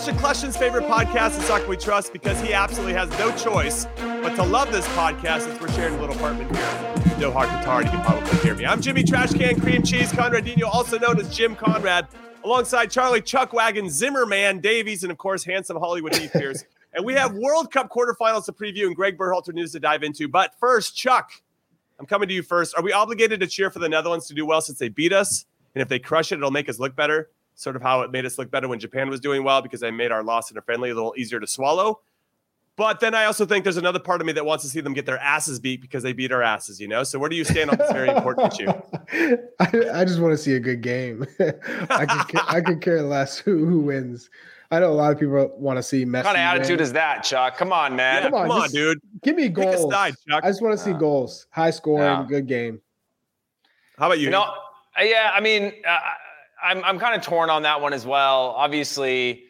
Sacha Kljestan's favorite podcast, is Soccer We Trust, because he absolutely has no choice but to love this podcast since we're sharing a little apartment here. No hard guitar, you can probably hear me. I'm Jimmy Trashcan Cream Cheese Conradino, also known as Jim Conrad, alongside Charlie Chuckwagon, Zimmerman Davies, and of course, handsome Hollywood Heath Pearce. And we have World Cup quarterfinals to preview and Greg Berhalter news to dive into. But first, Chuck, I'm coming to you first. Are we obligated to cheer for the Netherlands to do well since they beat us? And if they crush it, it'll make us look better. Sort of how it made us look better when Japan was doing well because they made our loss in a friendly a little easier to swallow. But then I also think there's another part of me that wants to see them get their asses beat because they beat our asses, you know? So where do you stand on this very important issue? I, I just want to see a good game. I could ca- I could care less who, who wins. I know a lot of people want to see Messi. What kind of attitude win. is that, Chuck? Come on, man. Yeah, Come on, come on, dude. Give me Pick a goals. side, Chuck. I just want to see Yeah. goals, high scoring, Yeah. good game. How about you? You know, uh, yeah, I mean, uh, I'm I'm kind of torn on that one as well. Obviously,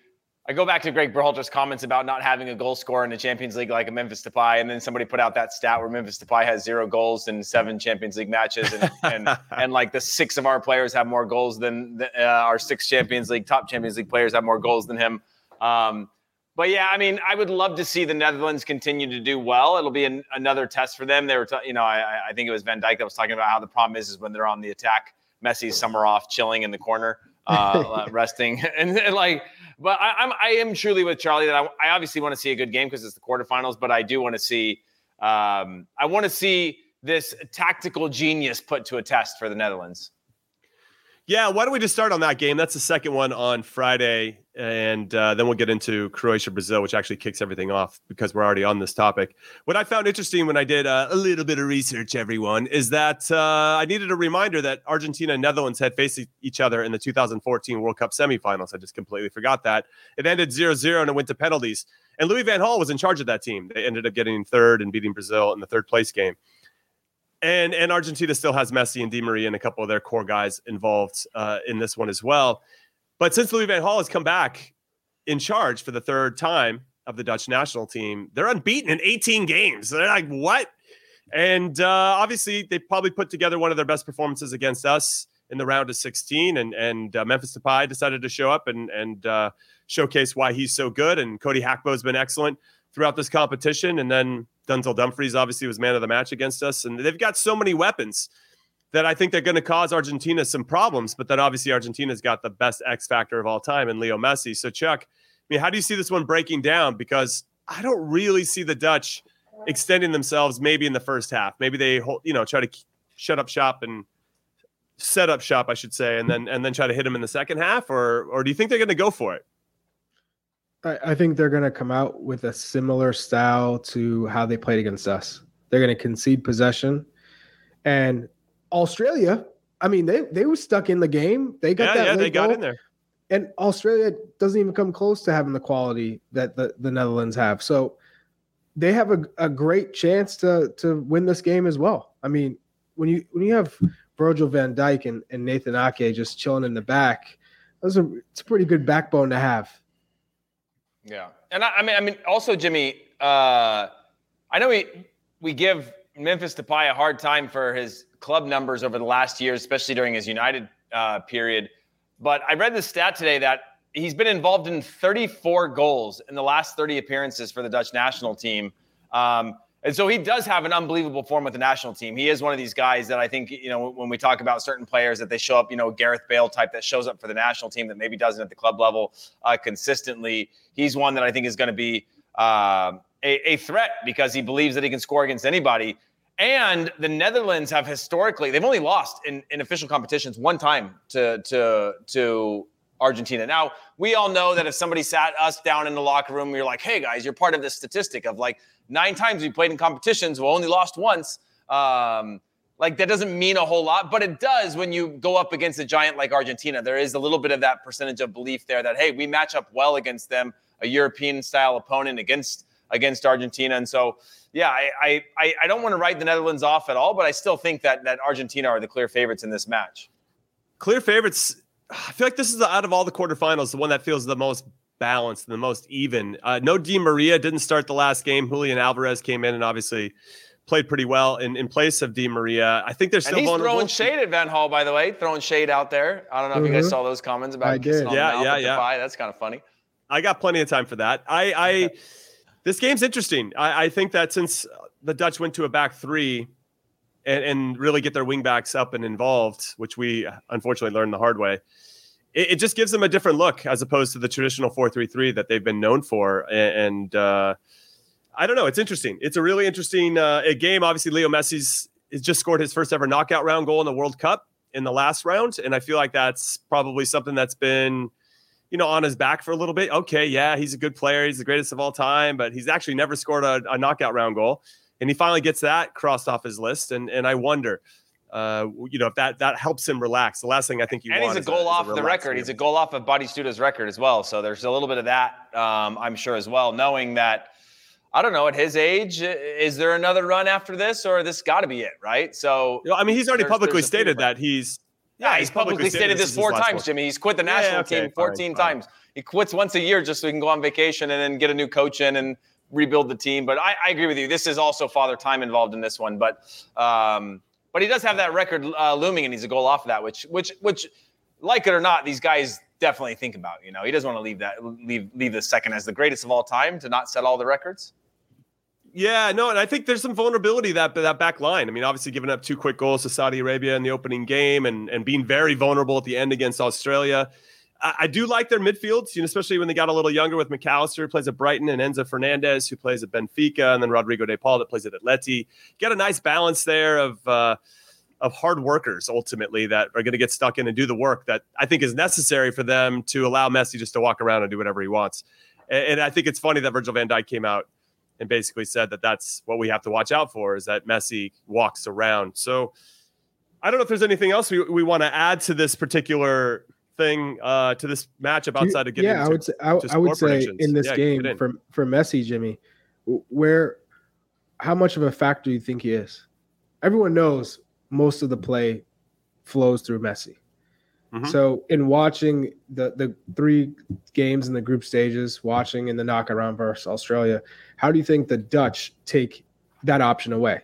I go back to Greg Berhalter's comments about not having a goal scorer in the Champions League like a Memphis Depay, and then somebody put out that stat where Memphis Depay has zero goals in seven Champions League matches, and and, and like the six of our players have more goals than the, uh, our six Champions League top Champions League players have more goals than him. Um, but yeah, I mean, I would love to see the Netherlands continue to do well. It'll be an, another test for them. They were, t- you know, I, I think it was Van Dijk that was talking about how the problem is is when they're on the attack, Messi's summer off, chilling in the corner, uh, resting, and, and like. But I, I'm I am truly with Charlie that I, I obviously want to see a good game because it's the quarterfinals, but I do want to see um, I want to see this tactical genius put to a test for the Netherlands. Yeah, why don't we just start on that game? That's the second one on Friday, and uh, then we'll get into Croatia Brazil, which actually kicks everything off because we're already on this topic. What I found interesting when I did uh, a little bit of research, everyone, is that uh, I needed a reminder that Argentina and Netherlands had faced each other in the 2014 World Cup semifinals. I just completely forgot that. It ended 0 0 and it went to penalties. And Louis Van Gaal was in charge of that team. They ended up getting third and beating Brazil in the third place game and and Argentina still has Messi and Di Maria and a couple of their core guys involved uh, in this one as well. But since Louis Van Gaal has come back in charge for the third time of the Dutch national team, they're unbeaten in 18 games. They're like, what? And uh, obviously, they probably put together one of their best performances against us in the round of 16. And and uh, Memphis Depay decided to show up and and uh, showcase why he's so good. And Cody Gakpo's been excellent throughout this competition. And then Denzel Dumfries obviously was man of the match against us. And they've got so many weapons that I think they're going to cause Argentina some problems. But then obviously Argentina's got the best X factor of all time in Leo Messi. So Chuck, I mean, how do you see this one breaking down? Because I don't really see the Dutch extending themselves maybe in the first half. Maybe they hold, you know, try to shut up shop and set up shop, I should say, and then and then try to hit them in the second half, or or do you think they're going to go for it? I, I think they're going to come out with a similar style to how they played against us. They're going to concede possession, and Australia. I mean, they they were stuck in the game. They got Yeah, that yeah, they got in there. and Australia doesn't even come close to having the quality that the, the Netherlands have. So they have a, a great chance to to win this game as well. I mean, when you when you have Virgil van Dijk and, and Nathan Ake just chilling in the back, those are it's a pretty good backbone to have. Yeah, and I, I mean, I mean, also Jimmy, uh, I know we we give Memphis Depay a hard time for his club numbers over the last year, especially during his United uh, period. But I read the stat today that he's been involved in 34 goals in the last 30 appearances for the Dutch national team. Um, and so he does have an unbelievable form with the national team. He is one of these guys that I think, you know, when we talk about certain players that they show up, you know, Gareth Bale type that shows up for the national team that maybe doesn't at the club level uh, consistently. He's one that I think is going to be uh, a, a threat because he believes that he can score against anybody. And the Netherlands have historically, they've only lost in, in official competitions one time to, to, to Argentina. Now, we all know that if somebody sat us down in the locker room, you're like, hey guys, you're part of this statistic of like nine times we played in competitions, we only lost once. Um, like that doesn't mean a whole lot, but it does when you go up against a giant like Argentina. There is a little bit of that percentage of belief there that hey, we match up well against them, a European style opponent against against Argentina. And so, yeah, I I I don't want to write the Netherlands off at all, but I still think that that Argentina are the clear favorites in this match. Clear favorites I feel like this is the, out of all the quarterfinals, the one that feels the most balanced and the most even. Uh, no Di Maria didn't start the last game. Julian Alvarez came in and obviously played pretty well in, in place of Di Maria. I think they're still and he's vulnerable. throwing shade at Van Gaal, by the way, throwing shade out there. I don't know mm-hmm. if you guys mm-hmm. saw those comments about I did. Yeah, yeah, yeah. That's kind of funny. I got plenty of time for that. I, I this game's interesting. I, I think that since the Dutch went to a back three and, and really get their wingbacks up and involved, which we unfortunately learned the hard way. It, it, just gives them a different look as opposed to the traditional 4-3-3 that they've been known for and, uh, i don't know it's interesting. It's a really interesting uh, game. Obviously leo messi's just scored his first ever knockout round goal in the world cup in the last round and i feel like that's probably something that's been you know on his back for a little bit. Okay yeah he's a good player. He's the greatest of all time but he's actually never scored a, a knockout round goal and he finally gets that crossed off his list and and i wonder uh, you know, if that that helps him relax. The last thing I think you and he's a goal a, off a the record. Game. He's a goal off of Batistuta's record as well. So there's a little bit of that, um, I'm sure as well. Knowing that, I don't know, at his age, is there another run after this, or this got to be it, right? So, you know, I mean, he's already publicly stated that he's. Yeah, he's, he's publicly, publicly stated, this four times, Jimmy. He's quit the national yeah, okay, team 14 fine, times. Fine. He quits once a year just so he can go on vacation and then get a new coach in and rebuild the team. But I, I agree with you. This is also father time involved in this one. But um, but he does have that record uh, looming, and he's a goal off of that, which, which, which, like it or not, these guys definitely think about. You know, he doesn't want to leave that leave leave the second as the greatest of all time to not set all the records. Yeah, no, and I think there's some vulnerability that that back line. I mean, obviously giving up two quick goals to Saudi Arabia in the opening game and and being very vulnerable at the end against Australia. I, do like their midfields, you know, especially when they got a little younger with Mac Allister, who plays at Brighton, and Enzo Fernandez, who plays at Benfica, and then Rodrigo De Paul, that plays at Atleti. Get a nice balance there of uh, of hard workers ultimately that are going to get stuck in and do the work that I think is necessary for them to allow Messi just to walk around and do whatever he wants. And, and I think it's funny that Virgil van Dijk came out and basically said that that's what we have to watch out for is that Messi walks around. So I don't know if there's anything else we, we want to add to this particular thing uh, to this matchup outside of getting. Yeah, I would say I, I would say in this yeah, game for for Messi, Jimmy, where how much of a factor do you think he is? Everyone knows most of the play flows through Messi. Mm-hmm. So in watching the the three games in the group stages, watching in the knockout round versus Australia, how do you think the Dutch take that option away?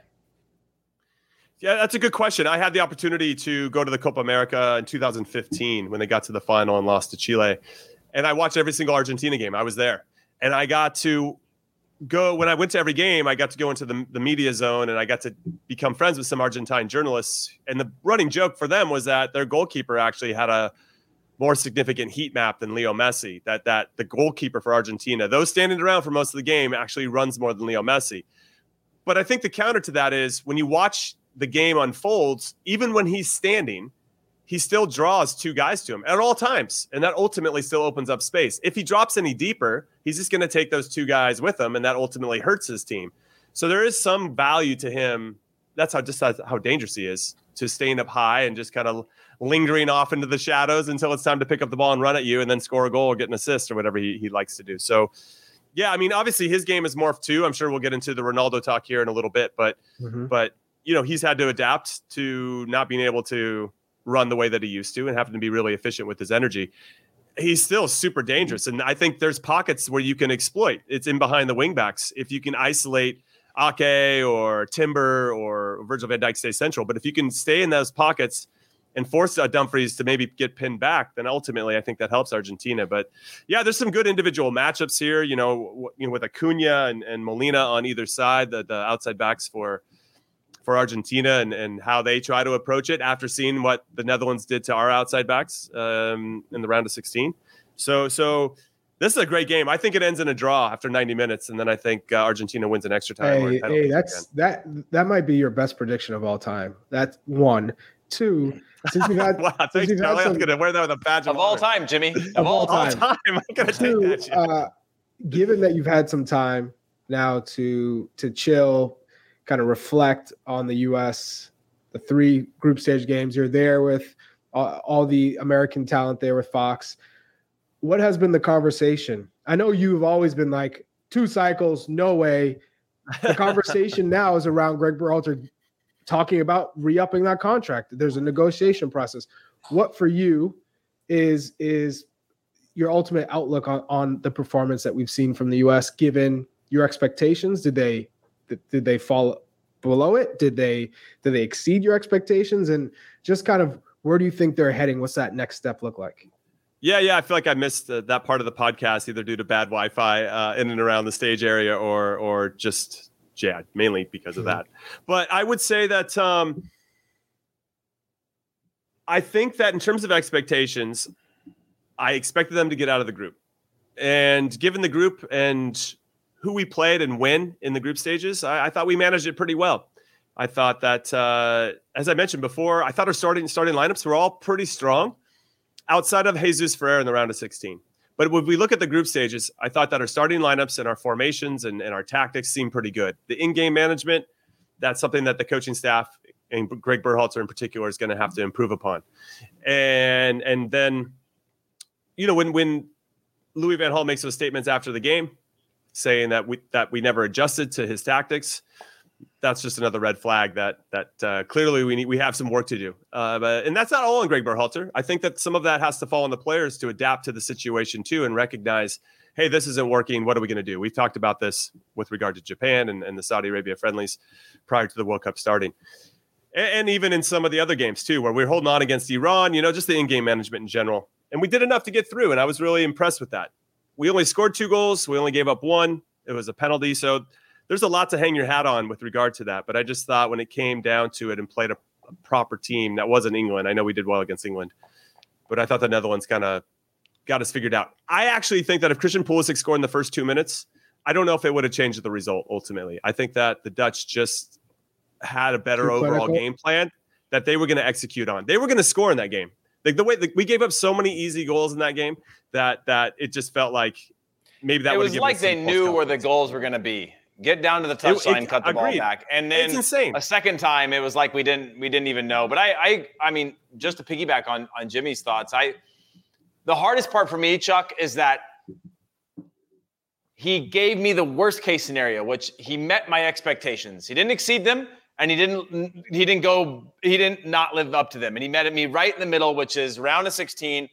Yeah, that's a good question. I had the opportunity to go to the Copa America in 2015 when they got to the final and lost to Chile. And I watched every single Argentina game. I was there. And I got to go when I went to every game, I got to go into the, the media zone and I got to become friends with some Argentine journalists. And the running joke for them was that their goalkeeper actually had a more significant heat map than Leo Messi. That that the goalkeeper for Argentina, though standing around for most of the game, actually runs more than Leo Messi. But I think the counter to that is when you watch the game unfolds, even when he's standing, he still draws two guys to him at all times. And that ultimately still opens up space. If he drops any deeper, he's just going to take those two guys with him, and that ultimately hurts his team. So there is some value to him. That's how just how dangerous he is to staying up high and just kind of lingering off into the shadows until it's time to pick up the ball and run at you and then score a goal or get an assist or whatever he, he likes to do. So Yeah, I mean, obviously his game is morphed too. I'm sure we'll get into the Ronaldo talk here in a little bit, but mm-hmm. but you know he's had to adapt to not being able to run the way that he used to and having to be really efficient with his energy. He's still super dangerous, and I think there's pockets where you can exploit. It's in behind the wingbacks if you can isolate Ake or Timber or Virgil Van Dijk stay central. But if you can stay in those pockets and force uh, Dumfries to maybe get pinned back, then ultimately I think that helps Argentina. But yeah, there's some good individual matchups here. You know, you know with Acuna and, and Molina on either side, the, the outside backs for for Argentina and, and how they try to approach it after seeing what the Netherlands did to our outside backs um, in the round of 16. So so this is a great game. I think it ends in a draw after 90 minutes, and then I think uh, Argentina wins an extra time. Hey, hey that's that that might be your best prediction of all time. That's one. Two, since you've had, wow, thanks, you've had some, I'm gonna wear that with a badge of, of all time, Jimmy. Of, of all, time. time. I'm gonna Two, take that. Uh, given that you've had some time now to to chill, kind of reflect on the U.S. the three group stage games. You're there with all, all the American talent there with Fox. What has been the conversation? I know you've always been like two cycles, no way. The conversation now is around Greg Berhalter talking about re-upping that contract. There's a negotiation process. What for you is is your ultimate outlook on, on the performance that we've seen from the US given your expectations? Did they did they fall below it? Did they did they exceed your expectations? And just kind of where do you think they're heading? What's that next step look like? Yeah, yeah, I feel like I missed uh, that part of the podcast either due to bad Wi-Fi uh, in and around the stage area or or just yeah, mainly because of mm-hmm. that. But I would say that um, I think that in terms of expectations, I expected them to get out of the group. And given the group and who we played and when in the group stages, I, I thought we managed it pretty well. I thought that, uh, as I mentioned before, I thought our starting starting lineups were all pretty strong, outside of Jesus Ferreira in the round of 16. But when we look at the group stages, I thought that our starting lineups and our formations and, and our tactics seemed pretty good. The in-game management, that's something that the coaching staff and Greg Berhalter in particular is going to have to improve upon. And and then, you know, when when Louis Van Gaal makes those statements after the game, saying that we that we never adjusted to his tactics, that's just another red flag that that uh, clearly we need we have some work to do. Uh, but, and that's not all on Greg Berhalter. I think that some of that has to fall on the players to adapt to the situation too and recognize, hey, this isn't working. What are we going to do? We've talked about this with regard to Japan and, and the Saudi Arabia friendlies prior to the World Cup starting. And, and even in some of the other games too, where we're holding on against Iran, you know, just the in-game management in general. And we did enough to get through, and I was really impressed with that. We only scored two goals. We only gave up one. It was a penalty. So there's a lot to hang your hat on with regard to that. But I just thought when it came down to it and played a, a proper team that wasn't England, I know we did well against England, but I thought the Netherlands kind of got us figured out. I actually think that if Christian Pulisic scored in the first two minutes, I don't know if it would have changed the result ultimately. I think that the Dutch just had a better overall game plan that they were going to execute on. They were going to score in that game. Like the way the, we gave up so many easy goals in that game that that it just felt like maybe that it was like they knew where the goals were going to be get down to the touchline, it, cut the agreed. ball back, and then it's insane. A second time, it was like we didn't we didn't even know. But I I I mean, just to piggyback on on Jimmy's thoughts, I the hardest part for me, Chuck, is that he gave me the worst case scenario, which he met my expectations. He didn't exceed them, and he didn't he didn't go he didn't not live up to them, and he met me right in the middle, which is round of 16.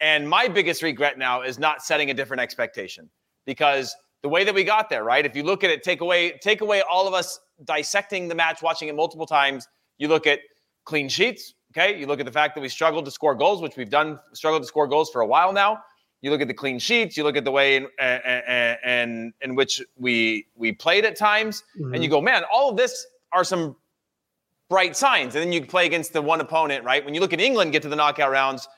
And my biggest regret now is not setting a different expectation because the way that we got there, right? If you look at it, take away take away all of us dissecting the match, watching it multiple times. You look at clean sheets, okay? You look at the fact that we struggled to score goals, which we've done struggled to score goals for a while now. You look at the clean sheets. You look at the way in uh, uh, uh, in, in, in which we we played at times, mm-hmm. and you go, man, all of this are some bright signs. And then you play against the one opponent, right? When you look at England get to the knockout rounds,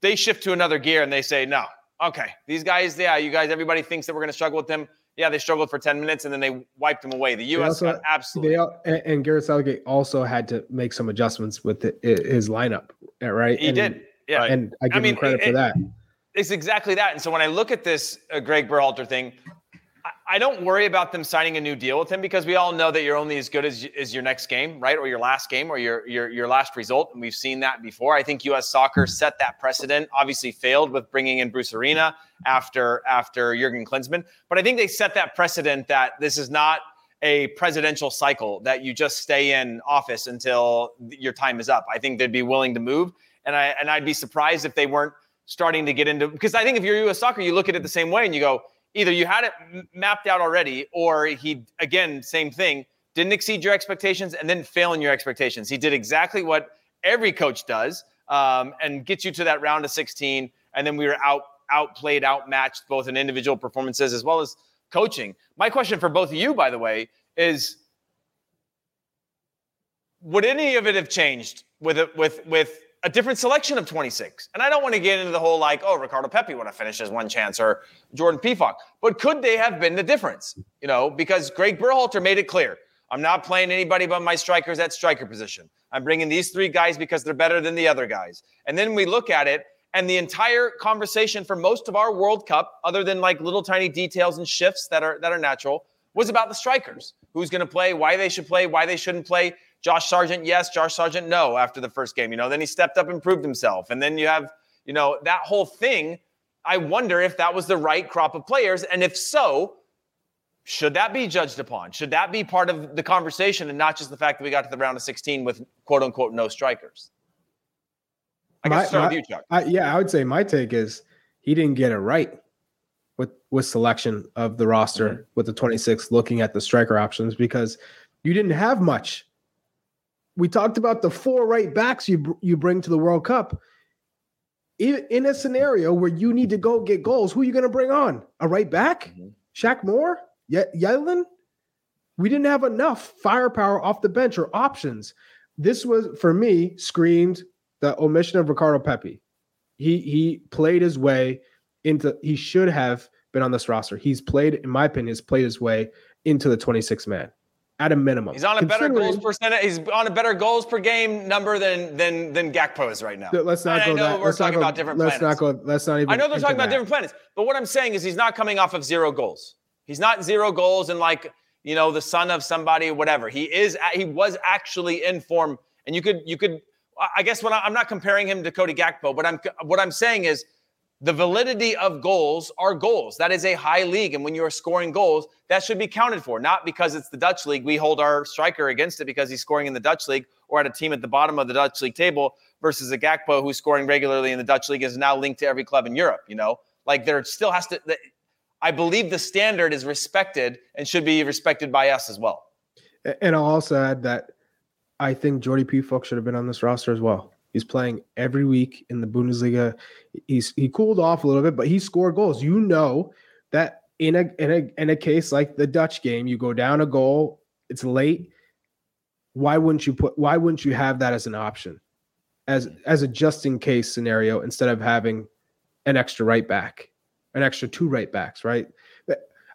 they shift to another gear and they say, no, okay, these guys, yeah, you guys, everybody thinks that we're going to struggle with them. Yeah, they struggled for 10 minutes and then they wiped them away. The U.S. Also, absolutely. They, and Gareth Southgate also had to make some adjustments with the, his lineup, right? He and, did. Yeah. And I give I mean, him credit it, for that. It's exactly that. And so when I look at this uh, Greg Berhalter thing, I don't worry about them signing a new deal with him because we all know that you're only as good as, as your next game, right? Or your last game or your, your, your last result. And we've seen that before. I think U.S. soccer set that precedent, obviously failed with bringing in Bruce Arena after, after Jurgen Klinsmann. But I think they set that precedent that this is not a presidential cycle that you just stay in office until your time is up. I think they'd be willing to move. And, I, and I'd be surprised if they weren't starting to get into, because I think if you're U.S. soccer, you look at it the same way and you go, either you had it mapped out already, or he again same thing didn't exceed your expectations and then fail in your expectations. He did exactly what every coach does um, and gets you to that round of 16, and then we were out outplayed, outmatched both in individual performances as well as coaching. My question for both of you, by the way, is would any of it have changed with it with with a different selection of 26. And I don't want to get into the whole like, oh, Ricardo Pepi would have finished as one chance or Jordan Pefok. But could they have been the difference? You know, because Greg Berhalter made it clear. I'm not playing anybody but my strikers at striker position. I'm bringing these three guys because they're better than the other guys. And then we look at it, and the entire conversation for most of our World Cup, other than like little tiny details and shifts that are that are natural, was about the strikers. Who's going to play, why they should play, why they shouldn't play. Josh Sargent, yes. Josh Sargent, no. After the first game, you know, then he stepped up and proved himself, and then you have, you know, that whole thing. I wonder if that was the right crop of players, and if so, should that be judged upon? Should that be part of the conversation, and not just the fact that we got to the round of 16 with quote unquote no strikers? I guess start my, with you, Chuck. I, yeah, I would say my take is he didn't get it right with with selection of the roster mm-hmm. with the 26 looking at the striker options because you didn't have much we talked about the four right backs you you bring to the World Cup. In, in a scenario where you need to go get goals, who are you going to bring on? A right back? mm hmm Shaq Moore? Ye- Yedlin? We didn't have enough firepower off the bench or options. This was for me screamed the omission of Ricardo Pepi. He he played his way into he should have been on this roster. He's played, in my opinion, has played his way into the 26 man at a minimum. He's on a better goals percentage. He's on a better goals per game number than than than Gakpo is right now. Let's not and go. I know that. we're let's talking go, about different. Let's planets. not go. Let's not even. I know they're talking about that. different planets, but what I'm saying is he's not coming off of zero goals. He's not zero goals and like you know the son of somebody whatever. He is. He was actually in form, and you could you could. I guess when I, I'm not comparing him to Cody Gakpo, but I'm what I'm saying is the validity of goals are goals. That is a high league. And when you're scoring goals, that should be counted for, not because it's the Dutch league. We hold our striker against it because he's scoring in the Dutch league or at a team at the bottom of the Dutch league table versus a Gakpo who's scoring regularly in the Dutch league is now linked to every club in Europe. You know, like there still has to, I believe the standard is respected and should be respected by us as well. And I'll also add that I think Jordy Pefok should have been on this roster as well. He's playing every week in the Bundesliga. He's he cooled off a little bit, but he scored goals. You know that in a in a in a case like the Dutch game, you go down a goal, it's late. Why wouldn't you put why wouldn't you have that as an option? As as a just in case scenario instead of having an extra right back, an extra two right backs, right?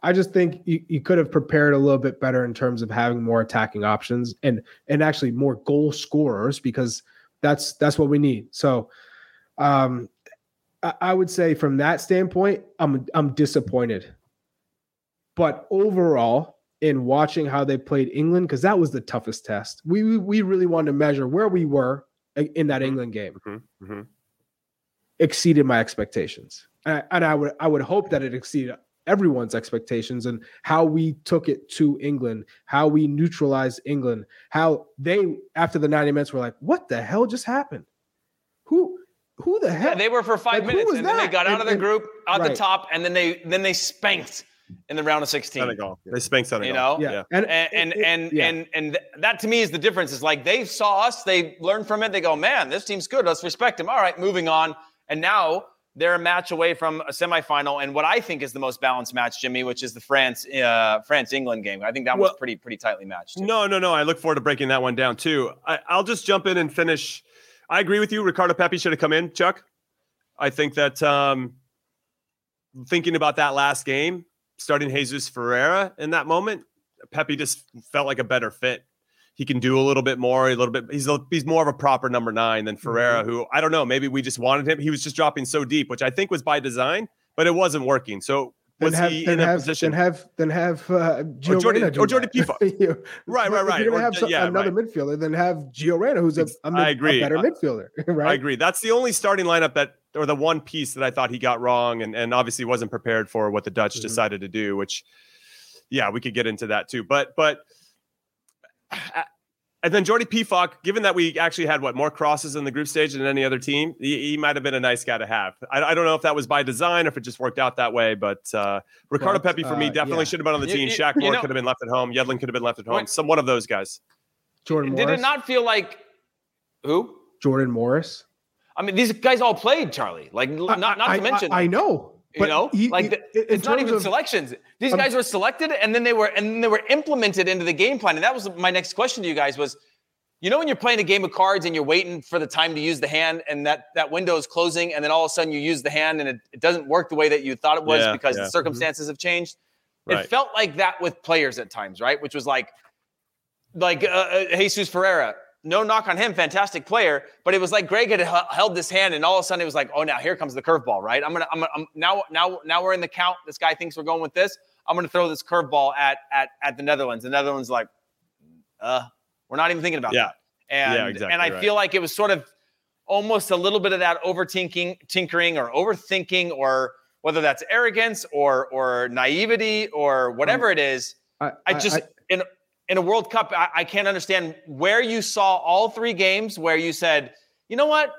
I just think you, you could have prepared a little bit better in terms of having more attacking options and and actually more goal scorers because that's that's what we need. So, um, I, I would say from that standpoint, I'm I'm disappointed. But overall, in watching how they played England, because that was the toughest test. We we really wanted to measure where we were in that mm-hmm. England game. Mm-hmm. Mm-hmm. Exceeded my expectations, and I, and I would I would hope that it exceeded everyone's expectations and how we took it to England, how we neutralized England, how they after the 90 minutes were like, what the hell just happened? Who who the hell? Yeah, they were for five like, minutes and that? then they got out and, of the group at right. the top and then they then they spanked in the round of 16. Senegal. They spanked Senegal. You know? Yeah. And and and and, yeah. and, and that to me is the difference. Is like they saw us, they learned from it, they go, man, this team's good. Let's respect them. All right, moving on. And now they're a match away from a semifinal and what I think is the most balanced match, Jimmy, which is the France uh, France England game. I think that well, was pretty pretty tightly matched. Too. No, no, no. I look forward to breaking that one down too. I, I'll just jump in and finish. I agree with you. Ricardo Pepi should have come in, Chuck. I think that um, thinking about that last game, starting Jesus Ferreira in that moment, Pepi just felt like a better fit he can do a little bit more, a little bit. He's a, he's more of a proper number nine than Ferreira, mm-hmm. who I don't know. Maybe we just wanted him. He was just dropping so deep, which I think was by design, but it wasn't working. So was have, he then in a have, position? Then have then have uh, Gio Or Jordan- or Jordan that. Pifo. You know, Right, right, right. You're gonna Or- have some, yeah, another midfielder, then have Gio Reyna, who's a, a, mid, I agree. a better I- midfielder, right? I agree. That's the only starting lineup that, or the one piece that I thought he got wrong, and and obviously wasn't prepared for what the Dutch Mhm. decided to do. Which, yeah, we could get into that too. But but, and then Jordy Pefok, given that we actually had what more crosses in the group stage than any other team, he, he might have been a nice guy to have. I, I don't know if that was by design or if it just worked out that way. But uh, Ricardo But, Pepi for me uh, definitely yeah. should have been on the You- team. you- Shaq you Moore know- could have been left at home. Yedlin could have been left at home. When- Some one of those guys. Jordan Did Morris. it not feel like who? Jordan Morris. I mean, these guys all played Charlie. Like, not not I, to mention, I, I know. You but know, he- like he- the, it's not even of- selections. These Um, guys were selected, and then they were and then they were implemented into the game plan. And that was my next question to you guys was, you know, when you're playing a game of cards and you're waiting for the time to use the hand, and that that window is closing, and then all of a sudden you use the hand, and it, it doesn't work the way that you thought it was Yeah, because yeah. the circumstances have changed. Right. It felt like that with players at times, right? Which was like, like uh, uh, Jesus Ferreira. No knock on him, fantastic player, but it was like Greg had held this hand, and all of a sudden it was like, oh, now here comes the curveball, right? I'm gonna, I'm, gonna, I'm now, now, now we're in the count. This guy thinks we're going with this. I'm gonna throw this curveball at at at the Netherlands. The Netherlands like, uh, we're not even thinking about Yeah. that. And Yeah, exactly and I right. feel like it was sort of almost a little bit of that overthinking, tinkering, or overthinking, or whether that's arrogance or or naivety or whatever it is. I, I just in in a World Cup, I, I can't understand where you saw all three games where you said, you know what,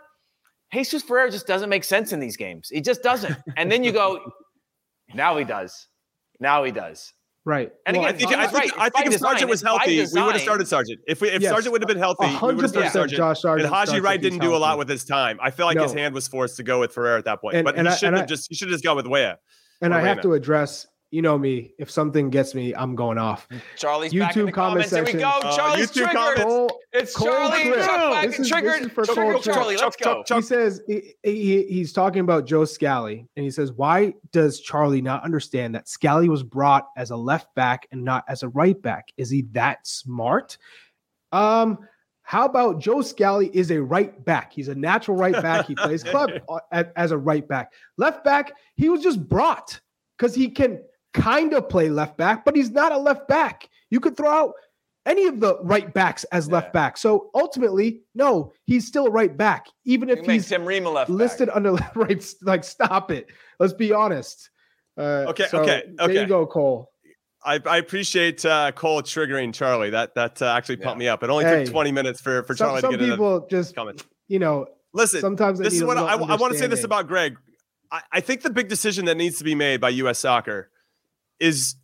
Jesus Ferreira just doesn't make sense in these games. He just doesn't. And then you go, now he does. Now he does. right. And Well, I again, think, I think, It's I think if design. Sargent was healthy, we would have started Sargent. If we, if Yes, Sargent would have been healthy, we would have started percent, Sargent. Josh And Haji Wright didn't do a lot with his time. I feel like his hand was forced to go with Ferrer at that point. And- but and he I- should and have I- just he should have just gone with Weah. And or I have to address. You know me. If something gets me, I'm going off. Charlie's back in YouTube the comment comments. Here we section. go. Uh, Charlie's YouTube triggered. comments. Cole, It's Cole Charlie. Tripp. Chuck back This is- triggered. this is for Triggered Cole Tripp. Charlie. Let's go. he says he, he, he's talking about Joe Scally, and he says, "Why does Charlie not understand that Scally was brought as a left back and not as a right back? Is he that smart?" Um, how about Joe Scally is a right back? He's a natural right back. He plays club as a right back. Left back, he was just brought because he can kind of play left back, but he's not a left back. You could throw out any of the right backs as Yeah. left back. So ultimately, no, he's still a right back, even if he's Tim Rima left back. listed under left right. Like, stop it. Let's be honest. Uh, Okay, so okay, There you go, Cole. I, I appreciate uh, Cole triggering Charlie. That that uh, actually pumped me up. It only Hey. took 20 minutes for for Some, Charlie some to get in people just, a comment. you know, Listen, sometimes this is what I, I want to say this about Greg. I, I think the big decision that needs to be made by U.S. Soccer is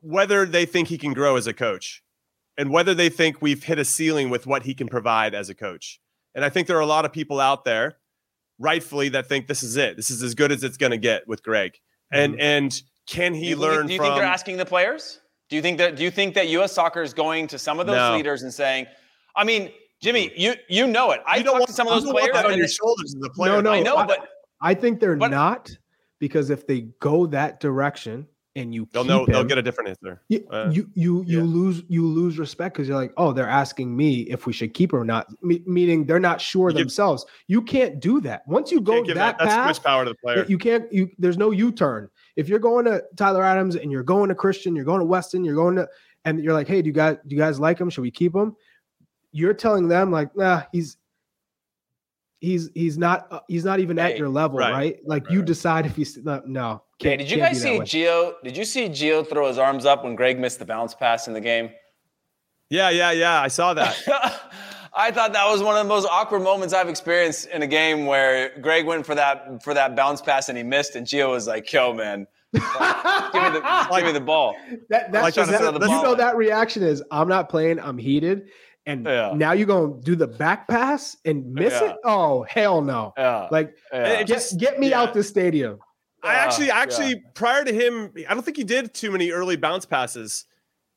whether they think he can grow as a coach and whether they think we've hit a ceiling with what he can provide as a coach. And I think there are a lot of people out there, rightfully, that think this is it. This is as good as it's going to get with Greg. And mm-hmm. and can Do he you, believe- learn do you from? think they're asking the players? Do you think that? Do you think that U.S. Soccer is going to some of those No. leaders and saying, "I mean, Jimmy, mm-hmm. you you know it. I you don't talked want to some of those don't want players. that on your they- shoulders as a player. No, no, I know, I- but I think they're But- not because if they go that direction and you they'll know. They'll get a different answer. you uh, you you, you yeah. lose you lose respect because you're like, oh, they're asking me if we should keep her or not. Me- meaning they're not sure You give- themselves. You can't do that. Once you go that, that, that's path, much power to the player. You can't. You there's no U-turn. If you're going to Tyler Adams and you're going to Christian, you're going to Weston, you're going to, and you're like, hey, do you guys do you guys like him? Should we keep him? You're telling them like, nah, he's he's he's not uh, he's not even Hey, at your level, right, right? Like right, you right. decide if he's no. no Hey, can't- did you guys see Gio? Did you see Gio throw his arms up when Greg missed the bounce pass in the game? yeah, yeah, yeah. I saw that. I thought that was one of the most awkward moments I've experienced in a game where Greg went for that for that bounce pass and he missed, and Gio was like, "Yo, man, give me the give me the ball." That, that's Like, just that's- that- that's- you know that reaction is I'm not playing, I'm heated. And Yeah. now you're gonna do the back pass and miss Yeah. it? Oh hell no. Yeah, Like yeah. Get, just- get me yeah. out the stadium. I Yeah, actually, yeah. actually, prior to him, I don't think he did too many early bounce passes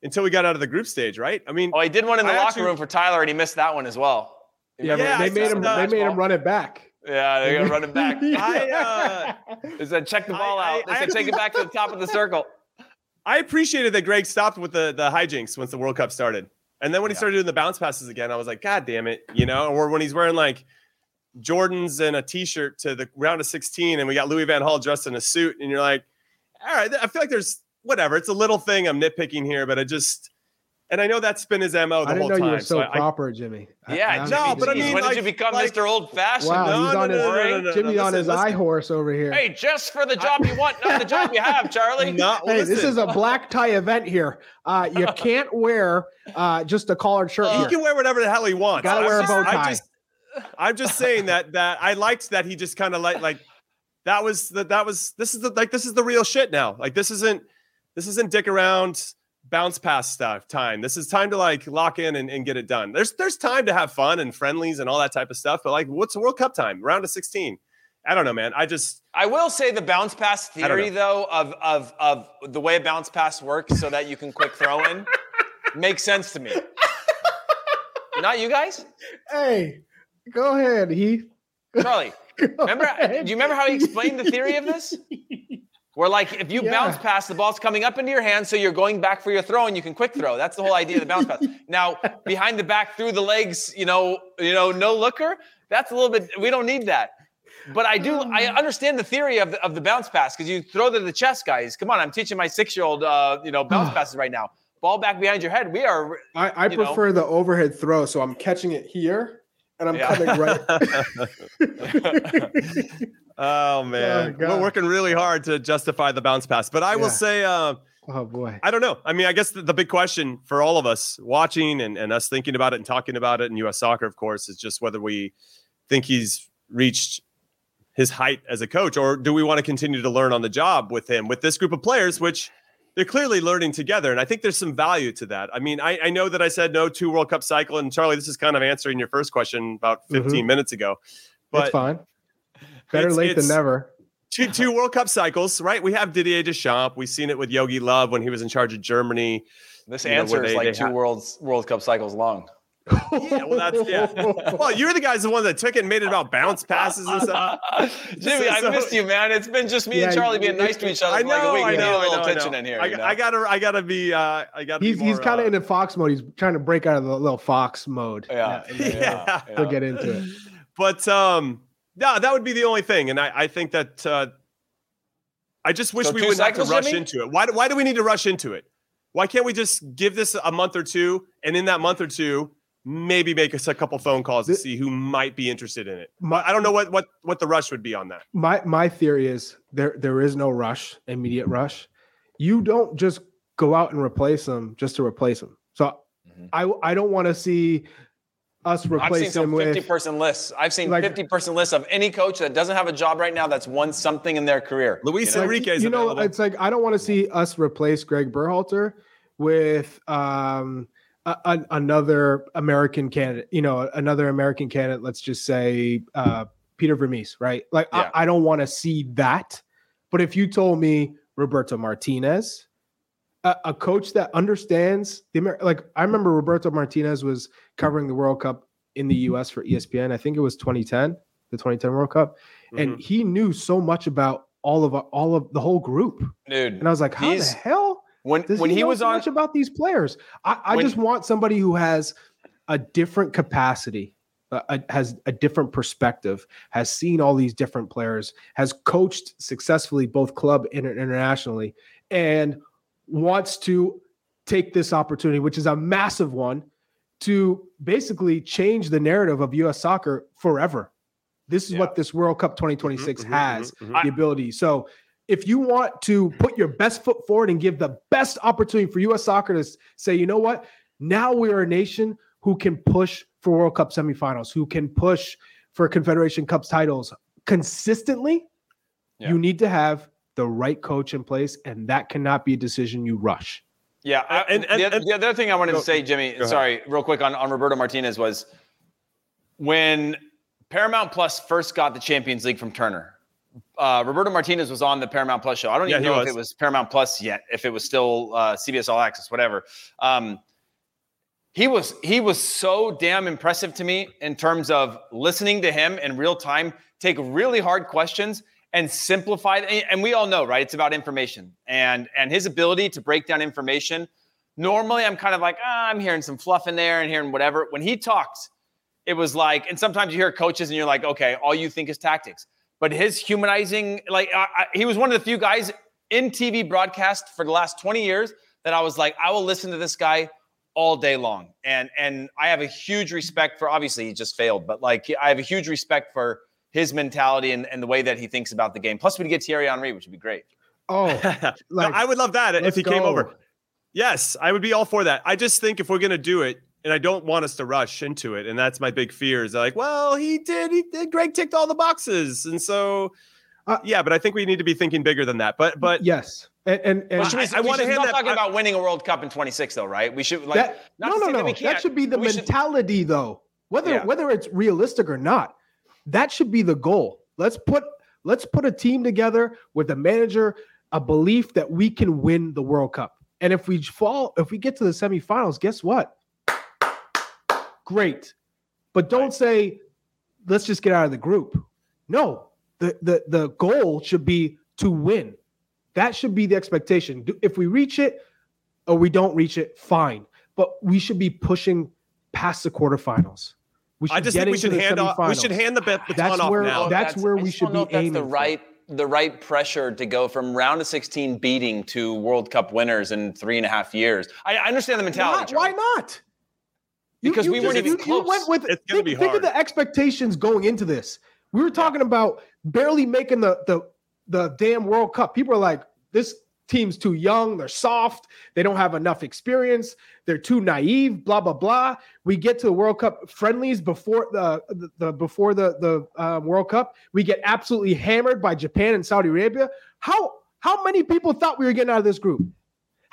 until we got out of the group stage, right? I mean, oh, he did one in the I locker actually- room for Tyler, and he missed that one as well. Yeah, Yeah, they made him that. they made him run it back. Yeah, they got to run it back. I, uh, They said check the ball I- out. They I said take it back to the top of the circle. I appreciated that Greg stopped with the the hijinks once the World Cup started, and then when he Yeah. started doing the bounce passes again, I was like, God damn it, you know. Or when he's wearing like Jordans and a T-shirt to the round of 16, and we got Louis Van Gaal dressed in a suit, and you're like, all right, I feel like there's whatever. It's a little thing I'm nitpicking here, but I just and I know that's been his mo the whole time. I didn't whole know time. you were so, I- proper, Jimmy. Yeah, I'm no, but I mean, when like- did you become like- Mr. Old Fashioned? wow, No, he's no, on no, his no, no, no, Jimmy no, on listen, his listen. eye horse over here. Hey, just for the job you want, not the job you have, Charlie. No, Hey, this is a black tie event here. Uh, you can't wear uh, just a collared shirt he here. can wear whatever the hell he wants. Gotta I'm wear a just- bow I'm tie. just, I'm just saying that that I liked that he just kind of like like that was that that was this is the like this is the real shit now. Like this isn't this isn't dick around bounce pass stuff time. This is time to like lock in and, and get it done. There's there's time to have fun and friendlies and all that type of stuff. But like what's World Cup time? Round of 16. I don't know, man. I just I will say the bounce pass don't theory, though, of of of the way a bounce pass works, so that you can quick throw in, makes sense to me. Not you guys, Hey, go ahead, Heath. Charlie. Go Remember? ahead. Do you remember how he explained the theory of this? Where like if you Yeah. bounce pass, the ball's coming up into your hand, so you're going back for your throw, and you can quick throw. That's the whole idea of the bounce pass. Now, behind the back, through the legs, you know, you know, no looker. That's a little bit. We don't need that. But I do. I understand the theory of the, of the bounce pass because you throw to the chest, guys. Come on, I'm teaching my six year old, uh, you know, bounce passes right now. Ball back behind your head. We are. I, I you know. prefer the overhead throw, so I'm catching it here and I'm Yeah. coming right. oh man, we're working really hard to justify the bounce pass. But I will say, uh, oh boy. I don't know. I mean, I guess the, the big question for all of us watching and, and us thinking about it and talking about it in U.S. soccer, of course, is just whether we think he's reached his height as a coach, or do we want to continue to learn on the job with him with this group of players, which they're clearly learning together. And I think there's some value to that. I mean, I, I know that I said no two World Cup cycle, and Charlie, this is kind of answering your first question about mm-hmm. 15 minutes ago. That's But fine. Better it's- late it's- than never. two two World Cup cycles, right? We have Didier Deschamps. We've seen it with Jogi Löw when he was in charge of Germany. This You know, where answer is they- like they two ha- worlds World Cup cycles long. Yeah, well, that's yeah. Well, you're the guys the one that took it and made it about bounce passes and stuff. Jimmy, So- I missed you, man. It's been just me and Charlie being nice to each other I for like a know, week. I We need know, a I little I tension know. in here. I, you know? I gotta, I gotta be, uh, I gotta. He's be he's kind of uh, in a fox mode. He's trying to break out of the little fox mode. yeah, Yeah. He'll get into it. But um, no, that would be the only thing, and I, I think that uh, I just wish So we two wouldn't have to rush Jimmy? into it. Why, do- why do we need to rush into it? Why can't we just give this a month or two, and in that month or two, maybe make us a couple phone calls to The- see who might be interested in it? My, I don't know what what what the rush would be on that. my my theory is there there is no rush, immediate rush. You don't just go out and replace them just to replace them. So Mhm. I I don't want to see us I've seen replace some him 50 with person lists. I've seen like- 50 person lists of any coach that doesn't have a job right now that's won something in their career. Luis you know? Enrique is you know, available. it's like I don't want to see us replace Greg Berhalter with um a, a- another American candidate. You know, another American candidate. Let's just say uh Peter Vermes, right? Like Yeah. I, I don't want to see that. But if you told me Roberto Martinez, a, a coach that understands the Amer- like I remember Roberto Martinez was covering the World Cup in the US for ESPN. I think it was 2010, the 2010 World Cup. Mm-hmm. And he knew so much about all of all of the whole group. Dude, And I was like, how the hell when does when he, he was so on much about these players? I, I When- just want somebody who has a different capacity, uh, a- has a different perspective, has seen all these different players, has coached successfully both club and internationally, and wants to take this opportunity, which is a massive one, to basically change the narrative of U.S. soccer forever. This is Yeah. what this World Cup 2026 Mhm, mhm, has mhm, mhm. the ability. So if you want to put your best foot forward and give the best opportunity for U.S. soccer to say, you know what, now we're a nation who can push for World Cup semifinals, who can push for Confederation Cups titles consistently, Yeah. you need to have the right coach in place, and that cannot be a decision you rush. Yeah, I, And- and- the, and- the other thing I wanted Go- to say, Jimmy, ahead. sorry, real quick on, on Roberto Martinez was when Paramount Plus first got the Champions League from Turner. Uh, Roberto Martinez was on the Paramount Plus show. I don't Yeah, even know was. if it was Paramount Plus yet, if it was still uh, CBS All Access, whatever. Um, he was he was so damn impressive to me in terms of listening to him in real time, take really hard questions and simplify. And we all know, right? It's about information and and his ability to break down information. Normally, I'm kind of like, ah, I'm hearing some fluff in there and hearing whatever. When he talks, it was like, and sometimes you hear coaches and you're like, okay, all you think is tactics. But his humanizing, like, I, I, he was one of the few guys in TV broadcast for the last 20 years that I was like, I will listen to this guy all day long. And and I have a huge respect for obviously he just failed, but like I have a huge respect for his mentality and, and the way that he thinks about the game. Plus, we get Thierry Henry, which would be great. Oh, like, no, I would love that if he go. came over. Yes, I would be all for that. I just think if we're gonna do it, and I don't want us to rush into it, and that's my big fear. Is like, well, he did, he did. Greg ticked all the boxes, and so uh, yeah. But I think we need to be thinking bigger than that. But but yes, and and, and well, I, I want to not talking I, about winning a World Cup in 26, though, right? We should like that, no no no. That, that, should be the mentality, should, though. Whether yeah. whether it's realistic or not, that should be the goal. Let's put let's put a team together with a manager, a belief that we can win the World Cup. And if we fall, if we get to the semifinals, guess what? Great. But don't say, let's just get out of the group. No, the the the goal should be to win. That should be the expectation. If we reach it or we don't reach it, fine. But we should be pushing past the quarterfinals. We should I just think we should hand off. We should hand the baton that's off where, now. That's, that's where we should be aiming. the right the right pressure to go from round of 16 beating to World Cup winners in three and a half years. I, I understand the mentality. Why, why not? Because you, we weren't even close. You went with, it's think, be hard. think of the expectations going into this. We were talking about barely making the the the damn World Cup. People are like, this team's too young, they're soft, they don't have enough experience, they're too naive, blah blah blah. We get to the World Cup friendlies before the the, the before the the uh, World Cup, we get absolutely hammered by Japan and Saudi Arabia. How how many people thought we were getting out of this group?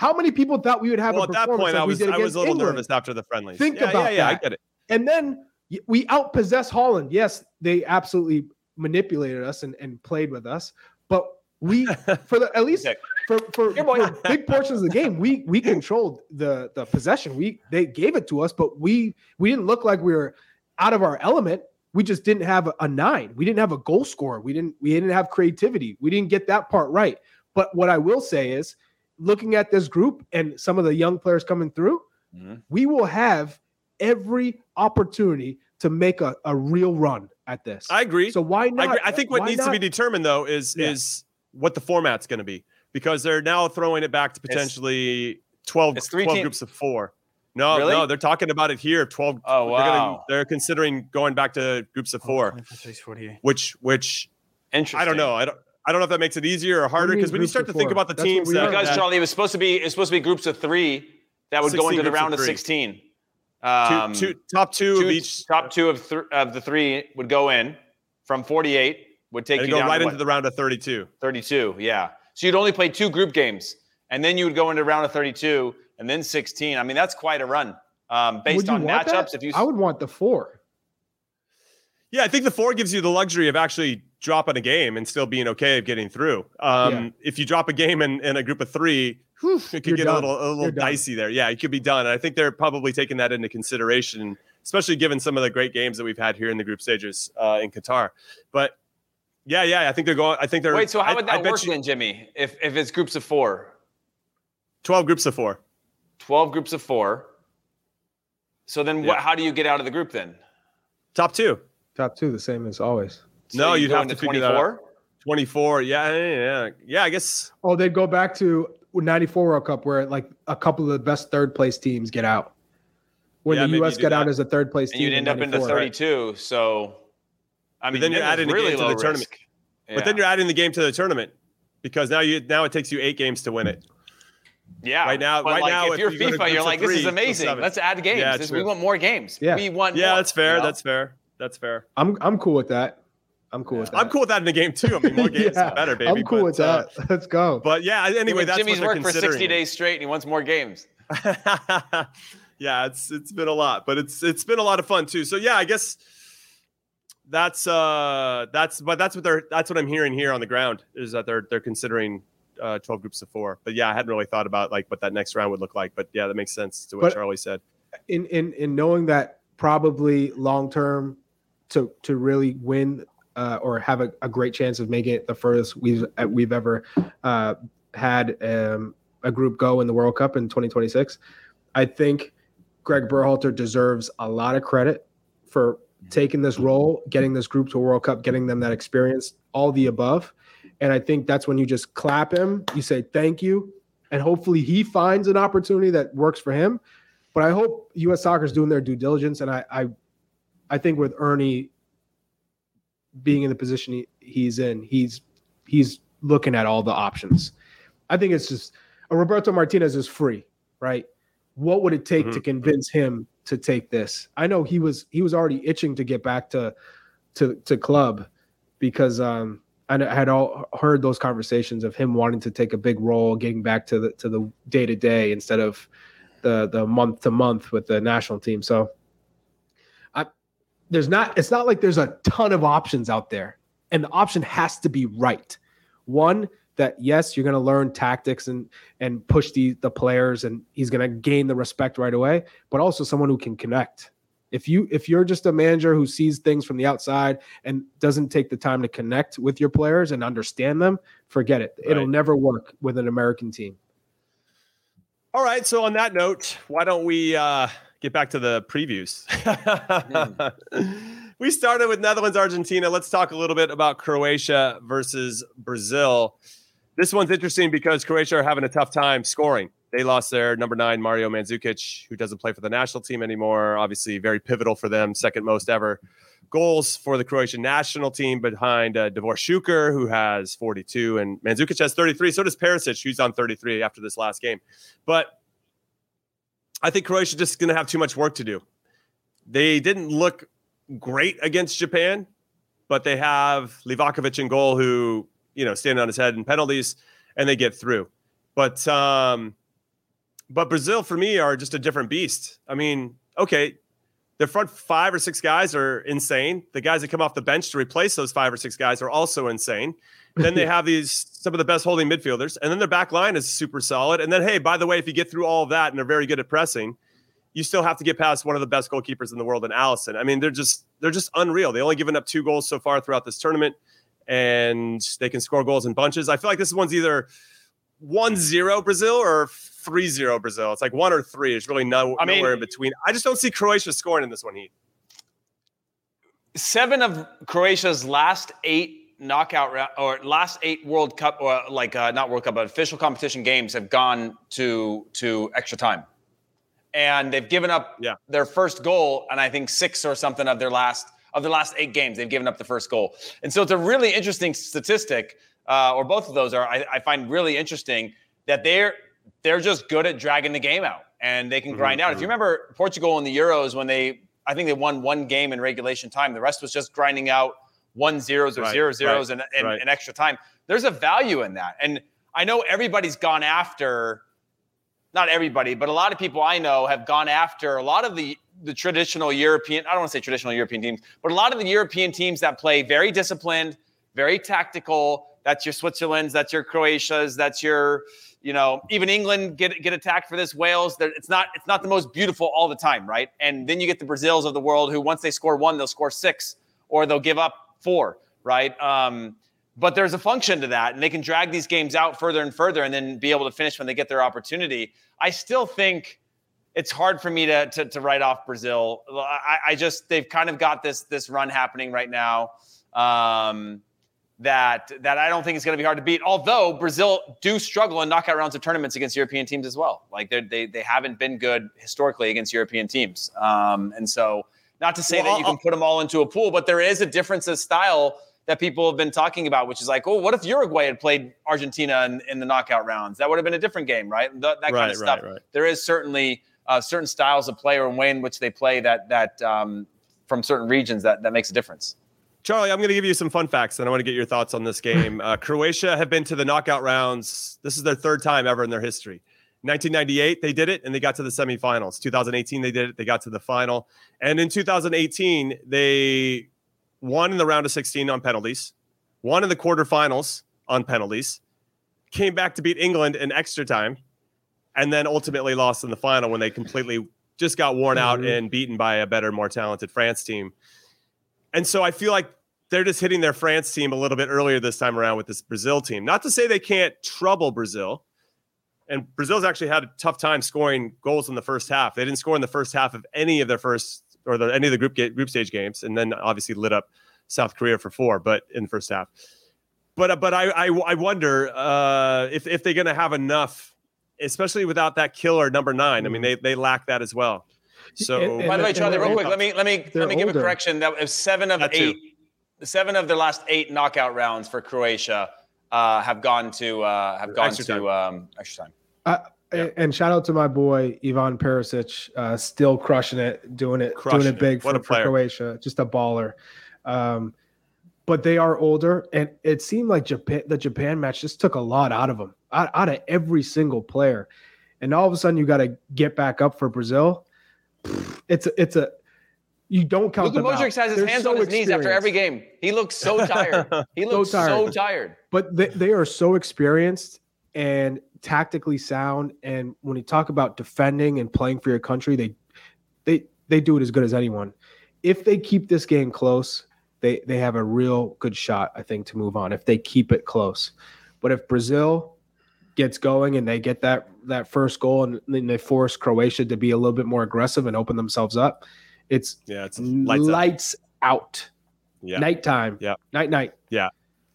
How many people thought we would have well, a performance at that point, like I was, I was a little England? nervous after the friendlies. Think yeah, about yeah, yeah, that. I get it. And then we outpossess Holland. Yes, they absolutely manipulated us and, and played with us, but we for the at least for for, for big portions of the game, we we controlled the the possession. We they gave it to us, but we we didn't look like we were out of our element. We just didn't have a, a nine. We didn't have a goal scorer. We didn't we didn't have creativity. We didn't get that part right. But what I will say is, looking at this group and some of the young players coming through, mm-hmm. we will have every opportunity to make a, a real run at this. I agree. So why not? I, I think what needs not? to be determined though is yeah. is what the format's going to be because they're now throwing it back to potentially it's, 12, it's 12 groups of four. No, really? no, they're talking about it here. 12. Oh, wow. They're, gonna, they're considering going back to groups of oh, four, oh, which, which, Interesting. I don't know. I don't, I don't know if that makes it easier or harder because when you start to think about the That's teams, that, because Charlie, it was supposed to be, it's supposed to be groups of three that would go into the round of, of 16. Um, two, two, top two, two, of each. Top two of, th- of the three would go in from 48 would take and you go right into what? the round of 32. 32, yeah. So you'd only play two group games, and then you would go into round of 32, and then 16. I mean, that's quite a run um, based on matchups. That? If you, I would want the four. Yeah, I think the four gives you the luxury of actually dropping a game and still being okay of getting through. Um, yeah. If you drop a game in, in a group of three, whew, it could You're get done. a little a little dicey there. Yeah, it could be done. And I think they're probably taking that into consideration, especially given some of the great games that we've had here in the group stages uh, in Qatar. But yeah, yeah, I think they're going. I think they're. Wait, so how would that work you, then, Jimmy? If if it's groups of four, twelve groups of four. Twelve groups of four. So then, yeah. what? How do you get out of the group then? Top two. Top two, the same as always. So no, you would have to 24? 24. Yeah, yeah, yeah. I guess. Oh, they'd go back to 94 World Cup where like a couple of the best third place teams get out. When yeah, the US got out as a third place and team. you'd end up into 32. Right? So I mean, but then you're adding the game to the risk. tournament. Yeah. But then you're adding the game to the tournament because now you now it takes you eight games to win it. Yeah. Right now, right like now, if, if you're FIFA, you are like, this is amazing. Let's add games. Yeah, we want more games. Yeah. We want. Yeah, more, that's fair. You know? That's fair. That's fair. I'm I'm cool with that. I'm cool yeah. with that. I'm cool with that in the game too. I mean, more games yeah, better, baby. I'm cool but, with that. Uh, Let's go. But yeah, anyway, that's what Jimmy's worked for 60 days straight, and he wants more games. yeah, it's it's been a lot, but it's it's been a lot of fun too. So yeah, I guess that's uh that's but that's what they're that's what I'm hearing here on the ground is that they're they're considering uh 12 groups of four. But yeah, I hadn't really thought about like what that next round would look like. But yeah, that makes sense to what but Charlie said. In in in knowing that probably long term to to really win uh, or have a, a, great chance of making it the furthest we've uh, we've ever uh, had um, a group go in the World Cup in 2026. I think Greg Berhalter deserves a lot of credit for taking this role, getting this group to a World Cup, getting them that experience, all the above. And I think that's when you just clap him, you say thank you, and hopefully he finds an opportunity that works for him. But I hope U.S. Soccer is doing their due diligence, and I, I, I think with Earnie being in the position he, he's in, he's he's looking at all the options. I think it's just a Roberto Martinez is free, right? What would it take mm-hmm. to convince him to take this? I know he was he was already itching to get back to to to club because um I had all heard those conversations of him wanting to take a big role, getting back to the to the day to day instead of the the month to month with the national team. So there's not it's not like there's a ton of options out there. And the option has to be right. One, that yes, you're going to learn tactics and and push the the players, and he's going to gain the respect right away. But also someone who can connect. If you if you're just a manager who sees things from the outside and doesn't take the time to connect with your players and understand them, forget it. Right. It'll never work with an American team. All right. So on that note, why don't we uh, get back to the previews? we started with Netherlands, Argentina. Let's talk a little bit about Croatia versus Brazil. This one's interesting because Croatia are having a tough time scoring. They lost their number nine, Mario Mandzukic, who doesn't play for the national team anymore. Obviously, very pivotal for them, second most ever goals for the Croatian national team behind uh, Davor who has 42, and Mandzukic has 33. So does Perisic, who's on 33 after this last game. But I think Croatia just going to have too much work to do. They didn't look great against Japan, but they have Livakovic in goal, who you know, standing on his head in penalties, and they get through. But um, but Brazil for me are just a different beast. I mean, okay, their front five or six guys are insane. The guys that come off the bench to replace those five or six guys are also insane. Then they have these some of the best holding midfielders, and then their back line is super solid. And then hey, by the way, if you get through all of that and they're very good at pressing, you still have to get past one of the best goalkeepers in the world in Alisson. I mean, they're just they're just unreal. They only given up two goals so far throughout this tournament and they can score goals in bunches. I feel like this one's either 1-0 Brazil or 3-0 Brazil. It's like one or three. There's really no, I mean, nowhere in between. I just don't see Croatia scoring in this one, Heath. Seven of Croatia's last eight knockout round or last eight World Cup or like uh, not World Cup but official competition games have gone to to extra time, and they've given up yeah. their first goal and I think six or something of their last of the last eight games, they've given up the first goal. And so it's a really interesting statistic, uh, or both of those are, I, I, find really interesting that they're they're just good at dragging the game out and they can grind mm-hmm. out. If you mm-hmm. remember Portugal in the Euros when they, I think they won one game in regulation time. The rest was just grinding out one zeros or right, zero zeros right, and, and, right. and extra time. There's a value in that. And I know everybody's gone after not everybody, but a lot of people I know have gone after a lot of the the traditional European, I don't want to say traditional European teams, but a lot of the European teams that play very disciplined, very tactical. That's your Switzerland's, that's your Croatia's, that's your, you know, even England get get attacked for this. Wales, it's not it's not the most beautiful all the time, right? And then you get the Brazils of the world who once they score one, they'll score six, or they'll give up four, right? Um, but there's a function to that, and they can drag these games out further and further, and then be able to finish when they get their opportunity. I still think it's hard for me to, to, to write off Brazil. I, I, just they've kind of got this this run happening right now um, that that I don't think is going to be hard to beat. Although Brazil do struggle in knockout rounds of tournaments against European teams as well. Like they they they haven't been good historically against European teams, um, and so not to say well, that you can put them all into a pool, but there is a difference of style that people have been talking about, which is like, oh, what if Uruguay had played Argentina in, in the knockout rounds? That would have been a different game, right? that right, kind of stuff. Right, right. There is certainly uh, certain styles of play or way in which they play that that um, from certain regions that that makes a difference. Charlie, I'm going to give you some fun facts, and I want to get your thoughts on this game. Uh, Croatia have been to the knockout rounds. This is their third time ever in their history. 1998, they did it, and they got to the semifinals. 2018, they did it, they got to the final. And in 2018, they won in the round of 16 on penalties, won in the quarterfinals on penalties, came back to beat England in extra time, and then ultimately lost in the final when they completely just got worn out mm-hmm. and beaten by a better, more talented France team. And so I feel like they're just hitting their France team a little bit earlier this time around with this Brazil team. Not to say they can't trouble Brazil. And Brazil's actually had a tough time scoring goals in the first half. They didn't score in the first half of any of their first or the, any of the group group stage games, and then obviously lit up South Korea for four, but in the first half. But uh, but I I, I wonder uh, if if they're going to have enough, especially without that killer number nine. I mean, they they lack that as well. So and, by the way, Charlie, real quick, let me let me let me give older. a correction. That was seven of that eight, too. seven of the last eight knockout rounds for Croatia uh, have gone to uh, have gone extra to time. Um, extra time. Uh, yeah. And shout out to my boy Ivan Perisic, uh, still crushing it, doing it, crushing doing it big for, for, Croatia. Just a baller. Um, but they are older, and it seemed like Japan, the Japan match just took a lot out of them, out, out of every single player. And all of a sudden, you got to get back up for Brazil it's a, it's a you don't count Luka Modric has his They're hands so on his knees after every game. He looks so tired. He looks so tired. So tired. But they, they are so experienced and tactically sound. And when you talk about defending and playing for your country, they they they do it as good as anyone. If they keep this game close, they they have a real good shot, I think, to move on. If they keep it close, but if Brazil gets going and they get that that first goal and then they force Croatia to be a little bit more aggressive and open themselves up, it's yeah, it's lights, lights out. Yeah. Nighttime. Yeah. Night night. Yeah.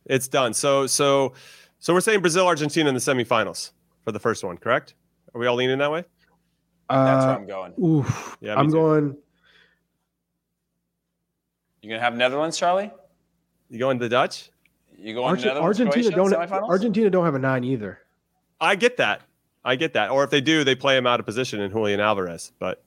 It's done. So so so we're saying Brazil, Argentina in the semifinals for the first one, correct? Are we all leaning that way? Uh, That's where I'm going. Oof. Yeah, I'm too. going. You gonna have Netherlands, Charlie? You going to the Dutch? You going Arge- to Netherlands? Argentina don't. Argentina don't have a nine either. I get that. I get that. Or if they do, they play him out of position in Julian Alvarez. But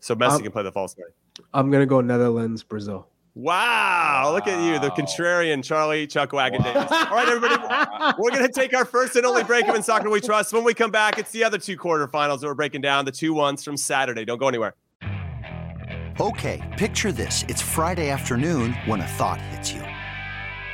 so Messi um, can play the false nine. I'm gonna go Netherlands, Brazil. Wow, wow. look at you, the contrarian Charlie Chuck Wagon wow. Davies. All right, everybody, we're going to take our first and only break of in Soccer We Trust. When we come back, it's the other two quarterfinals that we're breaking down, the two ones from Saturday. Don't go anywhere. Okay, picture this. It's Friday afternoon when a thought hits you.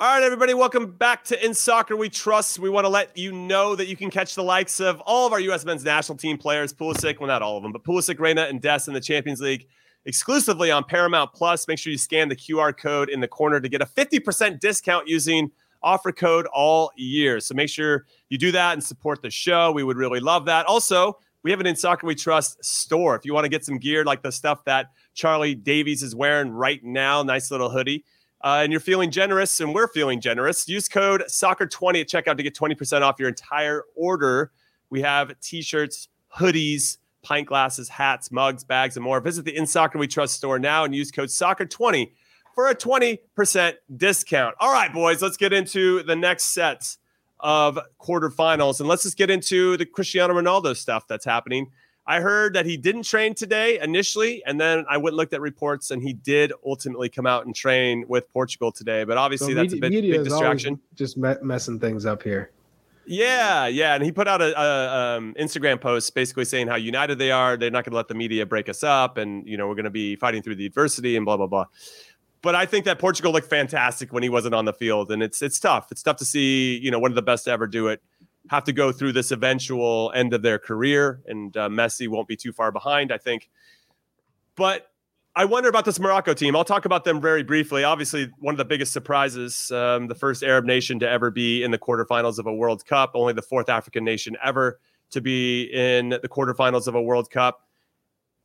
All right, everybody, welcome back to In Soccer We Trust. We want to let you know that you can catch the likes of all of our U.S. men's national team players, Pulisic, well, not all of them, but Pulisic, Reyna, and Dest in the Champions League exclusively on Paramount Plus. Make sure you scan the QR code in the corner to get a 50% discount using offer code all year. So make sure you do that and support the show. We would really love that. Also, we have an In Soccer We Trust store. If you want to get some gear like the stuff that Charlie Davies is wearing right now, nice little hoodie uh, and you're feeling generous and we're feeling generous, use code soccer20 at checkout to get 20% off your entire order. We have t-shirts, hoodies, pint glasses, hats, mugs, bags, and more. Visit the In Soccer We Trust store now and use code soccer20 for a 20% discount. All right, boys, let's get into the next sets of quarterfinals. And let's just get into the Cristiano Ronaldo stuff that's happening. I heard that he didn't train today initially, and then I went and looked at reports, and he did ultimately come out and train with Portugal today. But obviously, so that's media, a bit big distraction. Just me- messing things up here. Yeah, yeah, and he put out a, a um, Instagram post basically saying how united they are. They're not going to let the media break us up, and you know we're going to be fighting through the adversity and blah blah blah. But I think that Portugal looked fantastic when he wasn't on the field, and it's it's tough. It's tough to see you know one of the best to ever do it have to go through this eventual end of their career, and uh, Messi won't be too far behind, I think. But I wonder about this Morocco team. I'll talk about them very briefly. Obviously, one of the biggest surprises, um, the first Arab nation to ever be in the quarterfinals of a World Cup, only the fourth African nation ever to be in the quarterfinals of a World Cup.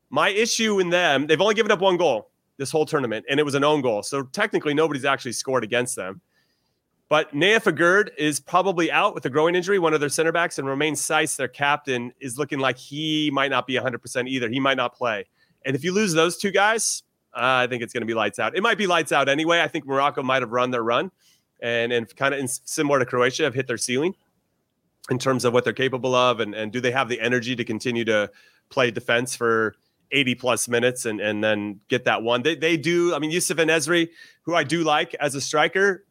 My issue in them, they've only given up one goal this whole tournament, and it was an own goal. So technically, nobody's actually scored against them. But Aguerd is probably out with a growing injury, one of their center backs, and Romain Saïss, their captain, is looking like he might not be 100% either. He might not play. And if you lose those two guys, uh, I think it's going to be lights out. It might be lights out anyway. I think Morocco might have run their run. and and kind of similar to Croatia have hit their ceiling in terms of what they're capable of, and and do they have the energy to continue to play defense for 80 plus minutes and and then get that one. They they do. I mean, Youssef En-Nesyri, who I do like as a striker,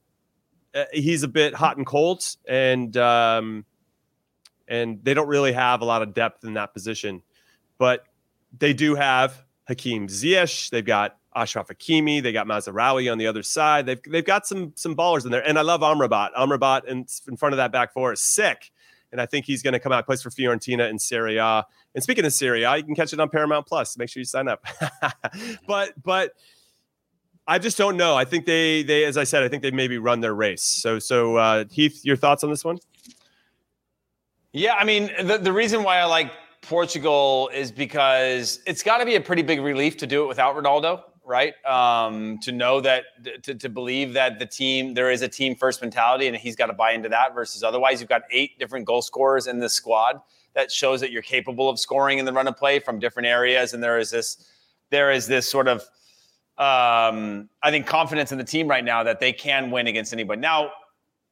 he's a bit hot and cold, and um, and they don't really have a lot of depth in that position, but they do have Hakim Ziyech. They've got Achraf Hakimi. They got Mazraoui on the other side. They've they've got some some ballers in there, and I love Amrabat. Amrabat in, in front of that back four is sick, and I think he's going to come out plays for Fiorentina in Serie A. And speaking of Serie A, you can catch it on Paramount Plus. Make sure you sign up. but but I just don't know. I think they they as I said, I think they maybe run their race. So so uh, Heath, your thoughts on this one? Yeah, I mean the the reason why I like Portugal is because it's got to be a pretty big relief to do it without Ronaldo, right? Um, to know that to, to believe that the team there is a team first mentality and he's got to buy into that versus otherwise you've got eight different goal scorers in this squad that shows that you're capable of scoring in the run of play from different areas and there is this there is this sort of um, I think confidence in the team right now that they can win against anybody. Now,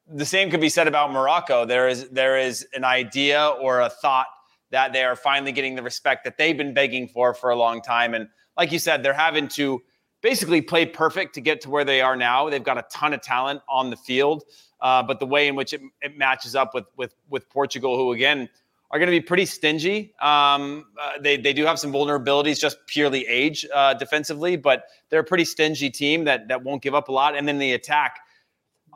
the same could be said about Morocco. There is there is an idea or a thought that they are finally getting the respect that they've been begging for for a long time. And like you said, they're having to basically play perfect to get to where they are now. They've got a ton of talent on the field, uh, but the way in which it, it matches up with with with Portugal, who again are going to be pretty stingy. Um, uh, they they do have some vulnerabilities, just purely age uh, defensively, but they're a pretty stingy team that that won't give up a lot. And then the attack.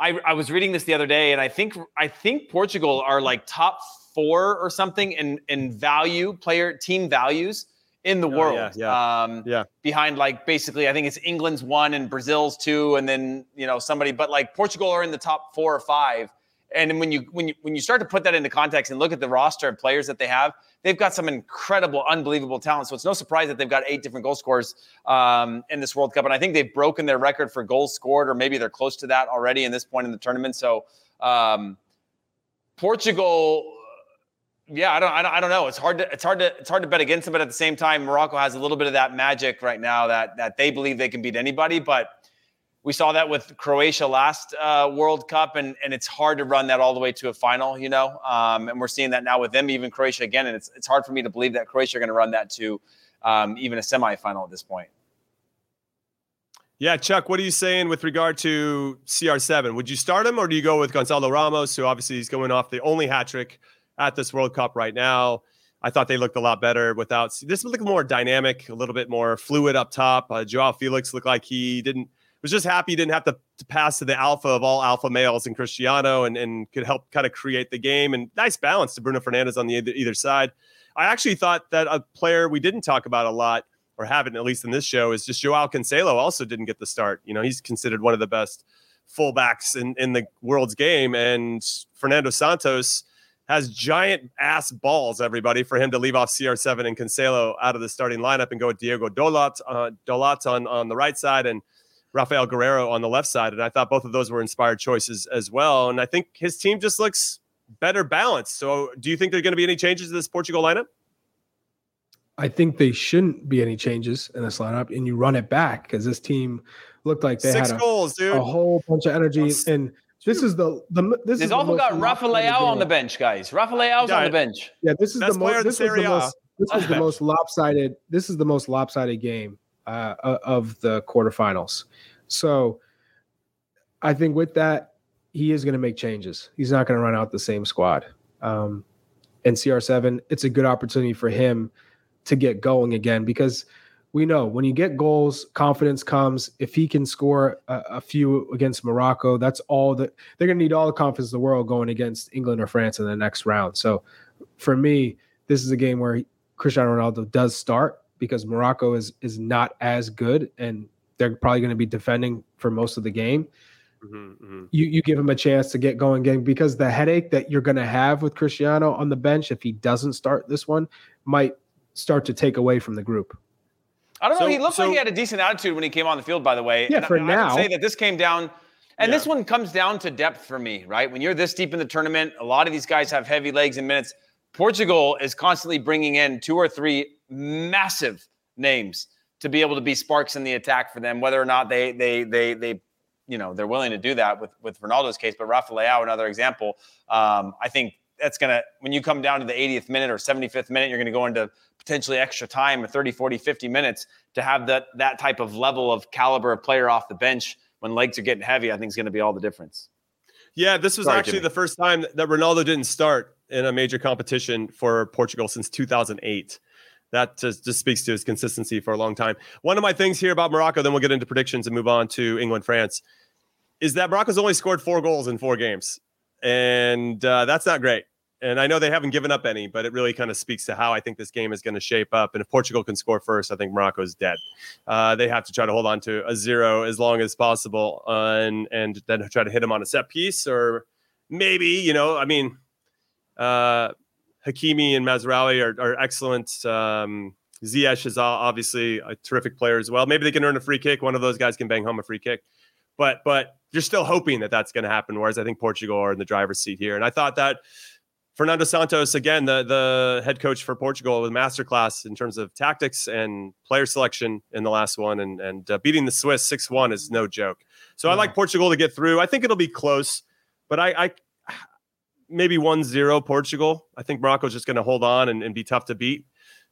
I, I was reading this the other day, and I think I think Portugal are like top four or something in in value player team values in the oh, world. Yeah, yeah. Um, yeah. Behind like basically, I think it's England's one and Brazil's two, and then you know somebody, but like Portugal are in the top four or five and when you when you when you start to put that into context and look at the roster of players that they have, they've got some incredible, unbelievable talent. So it's no surprise that they've got eight different goal scorers um, in this World Cup, and I think they've broken their record for goals scored, or maybe they're close to that already in this point in the tournament. So um, Portugal. Yeah, I don't, I don't, I don't know. It's hard to, it's hard to, it's hard to bet against them, but at the same time, Morocco has a little bit of that magic right now that that they believe they can beat anybody. But we saw that with Croatia last uh, World Cup, and, and it's hard to run that all the way to a final, you know. Um, and we're seeing that now with them, even Croatia again. And it's, it's hard for me to believe that Croatia are going to run that to um, even a semifinal at this point. Yeah, Chuck, what are you saying with regard to CR7? Would you start him or do you go with Gonzalo Ramos, who obviously is going off the only hat trick at this World Cup right now? I thought they looked a lot better without this looked more dynamic, a little bit more fluid up top. Uh, Joao Felix looked like he didn't was just happy he didn't have to, to pass to the alpha of all alpha males in Cristiano and, and could help kind of create the game and nice balance to Bruno Fernandes on the either, either side. I actually thought that a player we didn't talk about a lot or haven't at least in this show is just Joao Cancelo also didn't get the start. You know, he's considered one of the best fullbacks in, in the world's game. And Fernando Santos has giant ass balls, everybody, for him to leave off CR7 and Cancelo out of the starting lineup and go with Diego Dalot, uh, Dalot on, on the right side and Rafael Guerreiro on the left side. And I thought both of those were inspired choices as well. And I think his team just looks better balanced. So do you think there are going to be any changes to this Portugal lineup? I think they shouldn't be any changes in this lineup, and you run it back because this team looked like they Six had a, goals, dude. a whole bunch of energy. And this is the the this They've is also the got Rafael Leao on the bench, guys. Rafa Leao's Yeah, on the bench. Yeah, this is Best the player most. the This was the most. This was the most lopsided. This is the most lopsided game uh, of the quarterfinals. So, I think with that, he is going to make changes. He's not going to run out the same squad. Um, and CR7, it's a good opportunity for him to get going again because we know when you get goals, confidence comes. If he can score a, a few against Morocco, that's all that they're going to need all the confidence in the world going against England or France in the next round. So for me, this is a game where Cristiano Ronaldo does start because Morocco is is not as good and they're probably going to be defending for most of the game. Mm-hmm, mm-hmm. You you give him a chance to get going again because the headache that you're going to have with Cristiano on the bench if he doesn't start this one might start to take away from the group. I don't know. He looked so- like he had a decent attitude when he came on the field, by the way. Yeah, and for I, I now. would say that this came down, and Yeah. this one comes down to depth for me, right? When you're this deep in the tournament, a lot of these guys have heavy legs and minutes. Portugal is constantly bringing in two or three massive names to be able to be sparks in the attack for them, whether or not they they they they you know they're willing to do that with with Ronaldo's case. But Rafa Leao, another example, um, I think that's gonna when you come down to the 80th minute or 75th minute, you're gonna go into potentially extra time, 30, 40, 50 minutes to have that that type of level of caliber of player off the bench when legs are getting heavy. I think is going to be all the difference. Yeah, this was Sorry, actually Jimmy. the first time that Ronaldo didn't start in a major competition for Portugal since 2008 that just, just speaks to his consistency for a long time. One of my things here about Morocco, then we'll get into predictions and move on to England, France, is that Morocco's only scored four goals in four games. And uh, that's not great. And I know they haven't given up any, but it really kind of speaks to how I think this game is going to shape up. And if Portugal can score first, I think Morocco's dead. Uh, they have to try to hold on to a zero as long as possible and, and then try to hit them on a set piece or maybe, you know, I mean, uh, Hakimi and Mazraoui are, are excellent. Um, Ziyech is obviously a terrific player as well. Maybe they can earn a free kick. One of those guys can bang home a free kick, but but you're still hoping that that's going to happen. Whereas I think Portugal are in the driver's seat here, and I thought that Fernando Santos, again, the the head coach for Portugal, with a masterclass in terms of tactics and player selection in the last one, and and uh, beating the Swiss six one is no joke. So yeah. I like Portugal to get through. I think it'll be close, but I, I maybe 1-0 Portugal. I think Morocco's just going to hold on and, and, be tough to beat.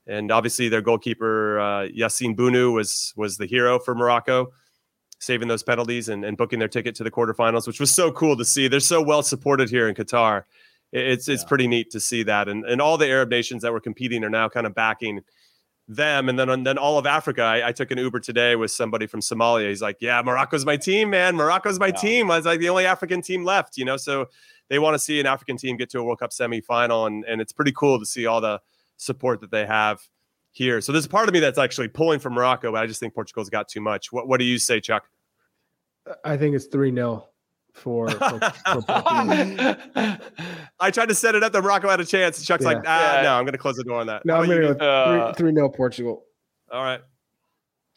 And obviously, their goalkeeper uh, Yassine Bounou was was the hero for Morocco, saving those penalties and, and booking their ticket to the quarterfinals, which was so cool to see. They're so well supported here in Qatar. It's it's yeah. pretty neat to see that, and and all the Arab nations that were competing are now kind of backing them and then and then all of Africa. I, I, took an Uber today with somebody from Somalia. He's like, "Yeah, Morocco's my team, man. Morocco's my yeah. team." I was like the only African team left, you know. So they want to see an African team get to a World Cup semifinal, and and it's pretty cool to see all the support that they have here. So there's a part of me that's actually pulling for Morocco, but I just think Portugal's got too much. What what do you say, Chuck? I think it's three 0 for, for, for I tried to set it up that Morocco had a chance. Chuck's yeah. like, ah, yeah. no, I'm going to close the door on that. No, I'm going to go uh, 3 0 Portugal. All right.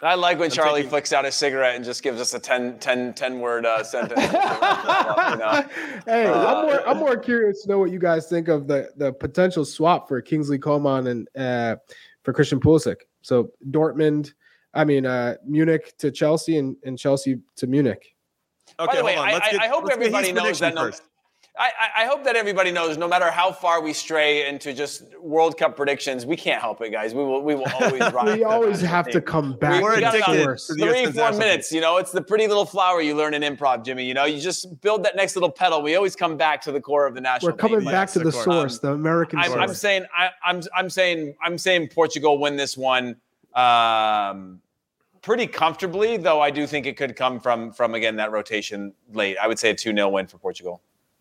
I like when I'm Charlie taking... flicks out a cigarette and just gives us a 10, 10, 10 word uh, sentence. you know? Hey, uh, I'm, more, I'm more curious to know what you guys think of the, the potential swap for Kingsley Coman and uh, for Christian Pulisic. So Dortmund, I mean, uh, Munich to Chelsea and, and Chelsea to Munich. Okay, By the way, I, get, I, hope everybody knows that. No, I, I, hope that everybody knows, no matter how far we stray into just World Cup predictions, we can't help it, guys. We will, we will always. we always have team. to come back. We're addicted. Three, four minutes. You know, it's the pretty little flower you learn in improv, Jimmy. You know, you just build that next little petal. We always come back to the core of the national. We're coming team. back yes, to the source, um, the American. I'm, source. I'm saying, I, I'm, I'm saying, I'm saying Portugal win this one. Um, pretty comfortably, though I do think it could come from from again that rotation late. I would say a 2-0 win for Portugal.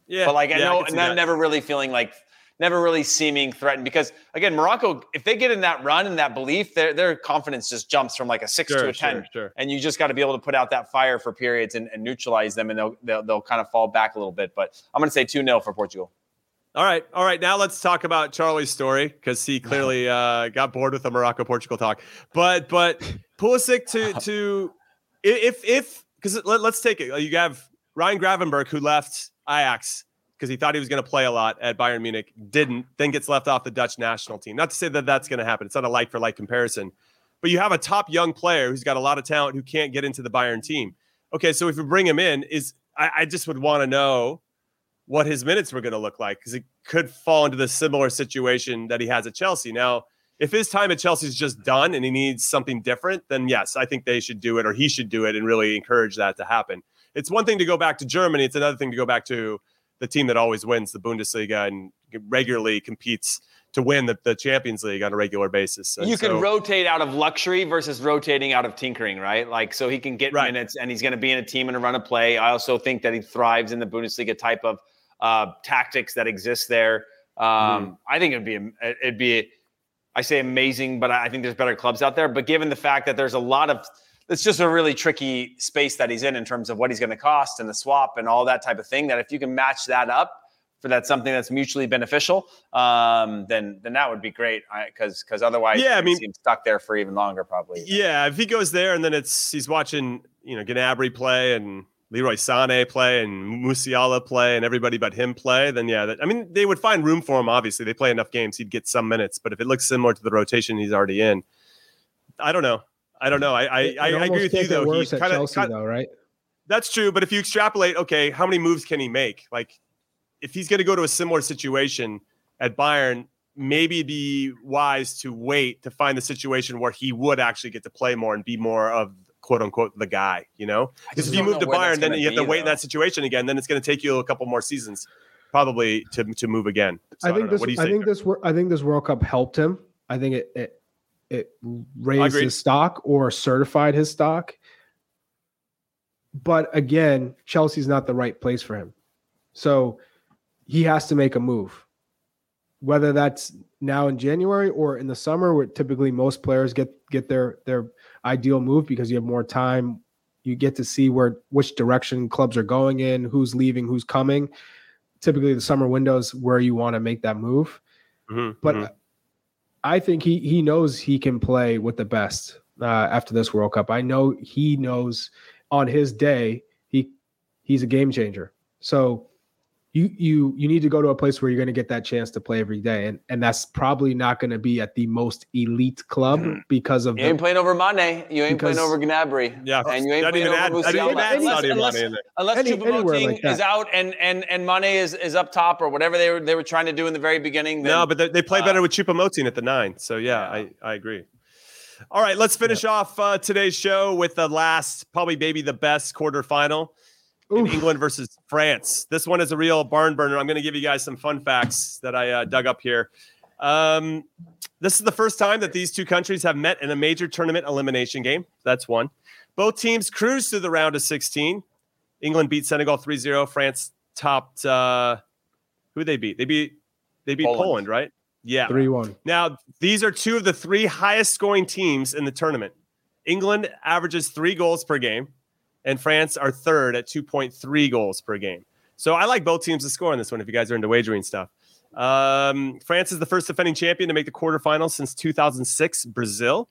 Yeah. But like I know and I'm never really feeling like never really seeming threatened because again, Morocco, if they get in that run and that belief, their their confidence just jumps from like a six sure, to a ten. Sure, sure. And you just got to be able to put out that fire for periods and, and neutralize them, and they'll, they'll, they'll kind of fall back a little bit. But I'm going to say two 0 for Portugal. All right, all right. Now let's talk about Charlie's story because he clearly uh, got bored with the Morocco Portugal talk. But but Pulisic to to if if because let, us take it. You have Ryan Gravenberch who left Ajax because he thought he was going to play a lot at Bayern Munich, didn't, then gets left off the Dutch national team. Not to say that that's going to happen. It's not a like for like comparison, but you have a top young player who's got a lot of talent who can't get into the Bayern team. Okay, so if we bring him in, is I, I just would want to know what his minutes were going to look like because it could fall into the similar situation that he has at Chelsea. Now, if his time at Chelsea is just done and he needs something different, then yes, I think they should do it or he should do it and really encourage that to happen. It's one thing to go back to Germany, it's another thing to go back to the team that always wins the Bundesliga and regularly competes to win the, the Champions League on a regular basis. And you so, can rotate out of luxury versus rotating out of tinkering, right? Like, so he can get right. minutes and he's going to be in a team and a run of play. I also think that he thrives in the Bundesliga type of uh, tactics that exist there. Um, mm. I think it'd be it'd be I say amazing, but I think there's better clubs out there. But given the fact that there's a lot of it's just a really tricky space that he's in in terms of what he's going to cost and the swap and all that type of thing. That if you can match that up for that something that's mutually beneficial, um, then then that would be great. Because because otherwise, yeah, I mean, he's stuck there for even longer probably. Yeah, if he goes there and then it's he's watching you know Gnabry play and Leroy Sané play and Musiala play and everybody but him play, then yeah, that, I mean, they would find room for him. Obviously, they play enough games, he'd get some minutes. But if it looks similar to the rotation he's already in, I don't know. I don't know. I I, I, I agree with you though. He's kind of though, right? That's true, but if you extrapolate, okay, how many moves can he make? Like, if he's going to go to a similar situation at Bayern, maybe it'd be wise to wait to find the situation where he would actually get to play more and be more of quote unquote the guy, you know? Because if you move to Bayern, then you have to wait though. in that situation again. Then it's going to take you a couple more seasons probably to, to move again. So I think I this. I think this. I think this World Cup helped him. I think it it, it raised his stock or certified his stock. But again, Chelsea's not the right place for him. So he has to make a move. Whether that's now in January or in the summer, where typically most players get get their their ideal move because you have more time. You get to see where which direction clubs are going in, who's leaving, who's coming. Typically, the summer windows where you want to make that move. Mm-hmm, but mm-hmm. I think he he knows he can play with the best uh, after this World Cup. I know he knows on his day he he's a game changer. So you you you need to go to a place where you're going to get that chance to play every day, and and that's probably not going to be at the most elite club mm-hmm. because of you the, ain't playing over Mane, you ain't because, playing over Gnabry, yeah, and you ain't playing over add, Musiala unless, unless, unless Any, like is out and and and Mane is is up top or whatever they were they were trying to do in the very beginning. Then, no, but they, they play uh, better with Choupo-Moting at the nine, so yeah, yeah. I I agree. All right, let's finish yeah. off uh, today's show with the last, probably maybe the best quarterfinal in England versus France. This one is a real barn burner. I'm going to give you guys some fun facts that I uh, dug up here. Um, this is the first time that these two countries have met in a major tournament elimination game. That's one. Both teams cruised to the round of 16. England beat Senegal 3-0. France topped uh, who they beat? They beat they beat Poland, Poland right? Yeah. 3-1. Now, these are two of the three highest scoring teams in the tournament. England averages 3 goals per game and France are third at 2.3 goals per game. So I like both teams to score on this one if you guys are into wagering stuff. Um, France is the first defending champion to make the quarterfinals since 2006, Brazil.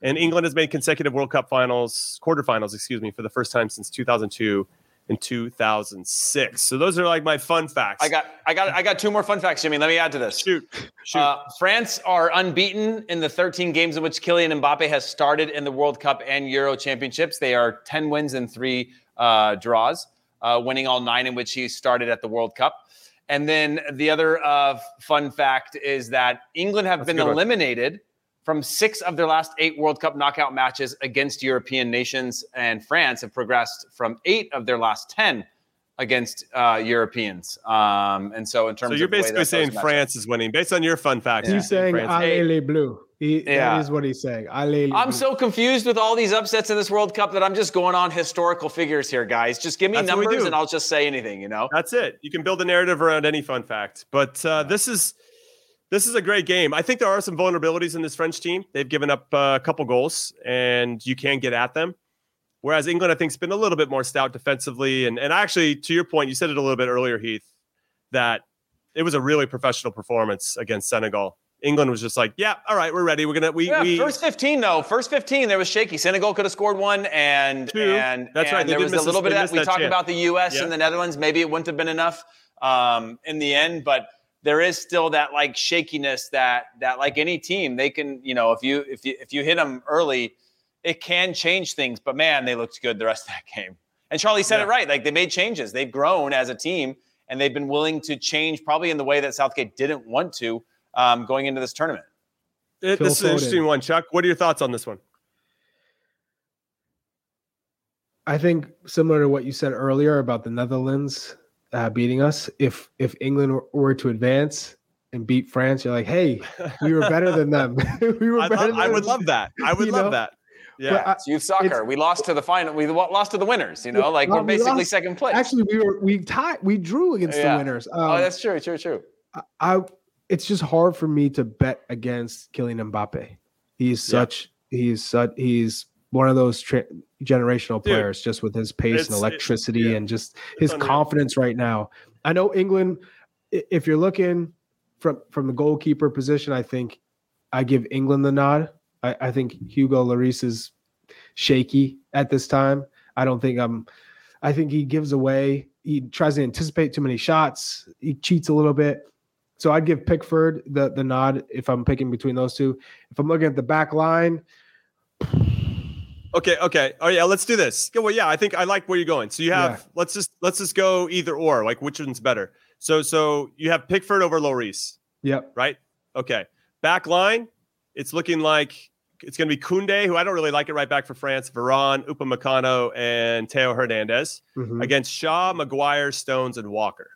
And England has made consecutive World Cup finals, quarterfinals, excuse me, for the first time since 2002 in 2006. So those are like my fun facts. I got, I got, I got two more fun facts, Jimmy. Let me add to this. Shoot, shoot. Uh, France are unbeaten in the 13 games in which Kylian Mbappe has started in the World Cup and Euro Championships. They are 10 wins and three uh, draws, uh, winning all nine in which he started at the World Cup. And then the other uh, fun fact is that England have That's been eliminated. One from six of their last eight World Cup knockout matches against European nations, and France have progressed from eight of their last 10 against uh, Europeans. Um, and so, in terms of so you're basically saying France is winning based on your fun facts. He's saying Allez bleu. He, yeah. That is what he's saying. Allez I'm so confused with all these upsets in this World Cup that I'm just going on historical figures here, guys. Just give me That's numbers and I'll just say anything, you know? That's it. You can build a narrative around any fun fact. But uh, this is this is a great game. I think there are some vulnerabilities in this French team. They've given up uh, a couple goals, and you can get at them. Whereas England, I think, has been a little bit more stout defensively. And and actually, to your point, you said it a little bit earlier, Heath, that it was a really professional performance against Senegal. England was just like, yeah, all right, we're ready. We're gonna we, yeah, we first fifteen though. First fifteen, there was shaky. Senegal could have scored one, and Two. and that's and right. They there was a little bit of that. we talked chance. about the U.S. and the Netherlands. Maybe it wouldn't have been enough um, in the end, but there is still that like shakiness that that like any team they can you know if you if you if you hit them early it can change things but man they looked good the rest of that game. And charlie said yeah. it right like they made changes. They've grown as a team and they've been willing to change probably in the way that southgate didn't want to um, going into this tournament. It, this is an interesting one. Chuck what are your thoughts on this one? I think similar to what you said earlier about the netherlands uh, beating us. If if England were to advance and beat France, you're like, hey, we were better than them. we were better. Love, I would love that. I would love know? that. Yeah, it's youth soccer. We lost to the final. We lost to the winners. You know, like we're basically we second place. Actually, we were we tied. We drew against yeah. the winners. Oh, um, oh, that's true. True. True. I, I, it's just hard for me to bet against Kylian Mbappe. He's such. Yeah. He's such. He's one of those tra- generational players Dude, just with his pace and electricity it, yeah. and just his confidence right now. I know England if you're looking from from the goalkeeper position, I think I give England the nod. I, I think Hugo Lloris is shaky at this time. I don't think I'm I think he gives away he tries to anticipate too many shots. He cheats a little bit. So I'd give Pickford the the nod if I'm picking between those two. If I'm looking at the back line, Okay, okay. Oh yeah, let's do this. Well, yeah, I think I like where you're going. So you have Yeah. let's just let's just go either or. Like which one's better? So so you have Pickford over Lloris, Yep. right? Okay. Back line, it's looking like it's going to be Kunde, who I don't really like it right back for France, Varane, Upamecano, and Theo Hernandez Mhm. against Shaw, Maguire, Stones, and Walker.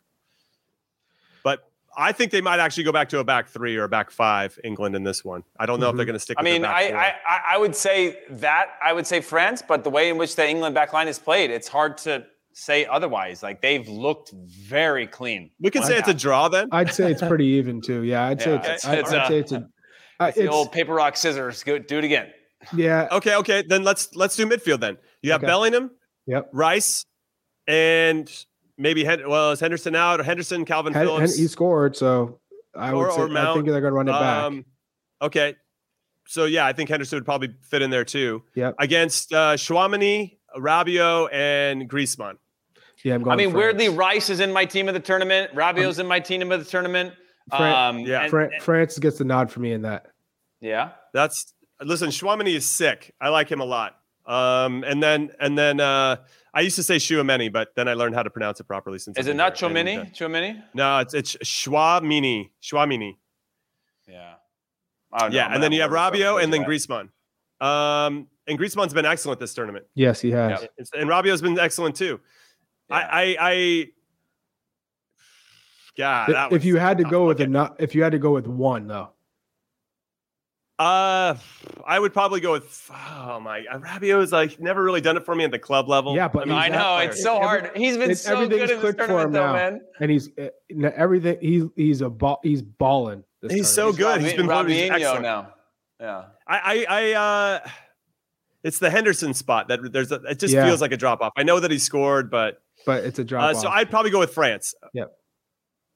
But I think they might actually go back to a back three or a back five, England in this one. I don't know if they're Mhm. going to stick. I with their mean, back I, four. I I I would say that I would say France, but the way in which the England back line is played, it's hard to say otherwise. Like they've looked very clean. we can One say it's a draw then. I'd say it's pretty even too. Yeah, I'd say Yeah, it's. it's- I'd, it's, I'd say it's a. Uh, It's the old paper rock scissors. Go do it again. yeah. Okay, okay. Then let's let's do midfield then. You have Okay. Bellingham, Yep. Rice, and maybe well is Henderson out or Henderson, Calvin Hen- Hen- Phillips, he scored, so I would Or- say or I Mount. think they're going to run it back. Um, okay, so yeah, I think Henderson would probably fit in there too. Yeah, Against uh, Chouamani, Rabiot, and Griezmann. Yeah, I'm going. I mean, France. weirdly, Rice is in my team of the tournament. Rabiot's in my team of the tournament. Fran- Um, yeah. and- Fran- France gets the nod for me in that. yeah. That's listen. Chouamani is sick. I like him a lot. Um, and then and then uh, I used to say Chouameni, but then I learned how to pronounce it properly. Since Is I've it not here. And, Chomini? uh, Chomini? no, it's it's Chouamini. Chouamini. Yeah. Know. Yeah, I'm and then you have have a look Rabiot up and then that. Griezmann. Um, and Griezmann's been excellent this tournament, Yes, he has. Yeah. and Rabiot's been excellent too. Yeah. I, I, I, God, that if was you had to go with Okay. a not, if you had to go with one though, uh, I would probably go with oh my, Rabiot is like never really done it for me at the club level. Yeah, but I, mean, I know that it's so Every- hard. He's been it's- so good everything's in this clicked for tournament, him though, now. man. and he's uh, everything. He's he's a ball. He's balling. this He's tournament. so good. He's been Rob- Robinho excellent. now. Yeah. I, I, I, uh, it's the Henderson spot that there's a, it just Yeah. feels like a drop off. I know that he scored, but but it's a drop Uh, off. so I'd probably go with France. Yep.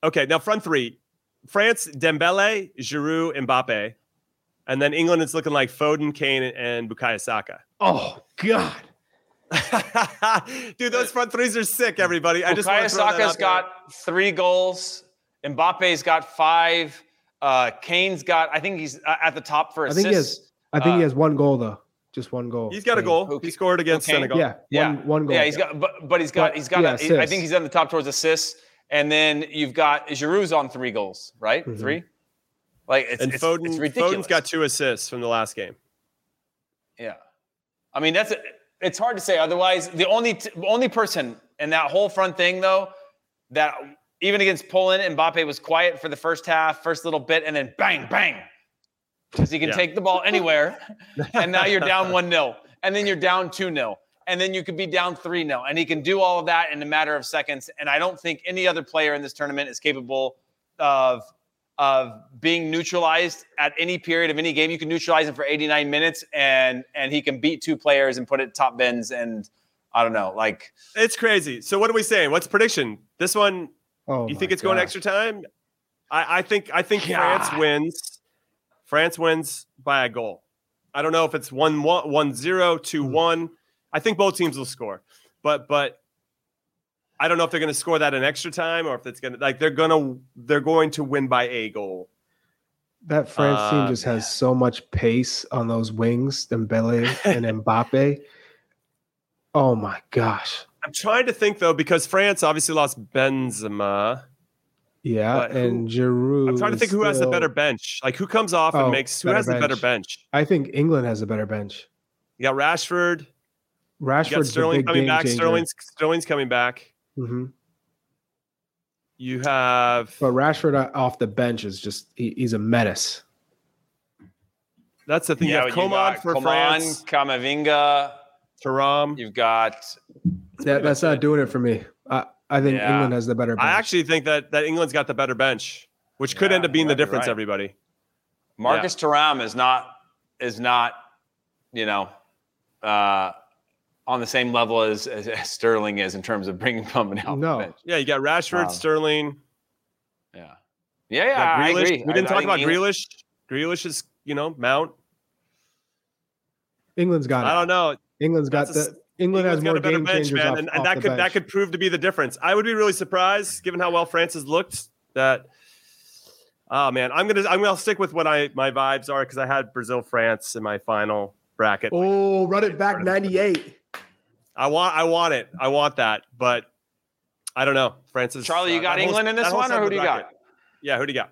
Okay, now front three: France, Dembele, Giroud, Mbappe, and then England is looking like Foden, Kane, and Bukayo Saka. oh God, Dude, those front threes are sick. Everybody, I just Bukayo to throw that Saka's out there. got three goals. Mbappe's got five. Uh, Kane's got. I think he's uh, at the top for I assists. think he has. I think he Uh, has one goal though. Just one goal. He's got a goal. Who- He scored against Kane? Senegal. Yeah, Yeah. one one goal. Yeah, he's got, but but he's got But, he's got. yeah, a, I think he's on the top towards assists, and then you've got Giroud's on three goals, right? Mhm. Three. Like it's, And it's, Foden, it's ridiculous. Foden's got two assists from the last game. Yeah, I mean that's it's hard to say otherwise. The only t- only person in that whole front thing though that even against Poland, Mbappe was quiet for the first half, first little bit, and then bang bang because he can Yeah. take the ball anywhere. and now you're down one 0 and then you're down two 0 and then you could be down three 0 and he can do all of that in a matter of seconds. And I don't think any other player in this tournament is capable of of being neutralized at any period of any game. You can neutralize him for 89 minutes and and he can beat two players and put it top bins and I don't know, like It's crazy. So what are we saying? What's prediction? This one, Oh, you think it's going extra time? I, I think I think France wins. France wins by a goal. I don't know if it's one one one zero two Hmm. one. I think both teams will score, but but I don't know if they're going to score that in extra time or if it's going to like they're gonna they're going to win by a goal. That France Uh, team just has so much pace on those wings, Dembele and Mbappe. Oh my gosh. I'm trying to think though because France obviously lost Benzema. Yeah, who- and Giroud. I'm trying to think who has the better bench. Like who comes off and Oh, makes who has the better bench. bench? I think England has a better bench. You got Rashford. You got Rashford's Sterling coming back. changer. Sterling's Sterling's coming back. Hmm You have But Rashford off the bench is just he, he's a menace. that's the thing. you have you Coman got for Coman, France. Camavinga, Thuram. you've got That, that's not doing it for me. I, I think Yeah. England has the better bench. I actually think that that England's got the better bench, which could end up being the difference. right. Everybody. Marcus Thuram is not is not, you know, uh, on the same level as, as, as Sterling is in terms of bringing somebody off No. Yeah, you got Rashford, Wow. Sterling. Yeah, yeah, yeah. I agree. We didn't I- talk I about think England- Grealish. Grealish is you know Mount. England's got. It. I it. don't know. England's got That's a the. England has more got a better game bench, changers man, off, and, and off that the could that could prove to be the difference. I would be really surprised, given how well France has looked. That, oh man, I'm gonna I'm gonna stick with what I my vibes are because I had Brazil France in my final bracket. Oh, run it back 98. I want I want it. I want that, but I don't know. Francis, Charlie, you uh, got that whole- England in this one, or who do you bracket. Yeah, who do you got?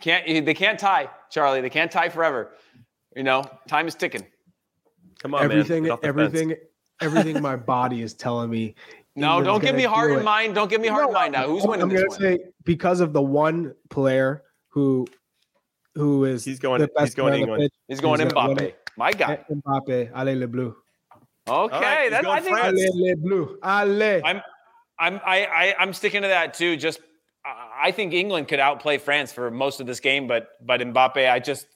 Can't they can't tie, Charlie? They can't tie forever. You know, time is ticking. Come on, everything, man. Get off the fence. everything, everything my body is telling me. No, England's don't give me heart do and mind. Don't give me heart and No, mind now. Who's winning I'm this gonna one? say because of the one player who, who is He's going- the best he's going player on the England. pitch, He's going Who's gonna win Mbappe. it? My guy. Mbappe, allez le bleu. Okay, right, he's that, going I think France. Allez les bleus. Allez. I'm I'm I, I I'm sticking to that too. Just I I think England could outplay France for most of this game, but but Mbappe, I just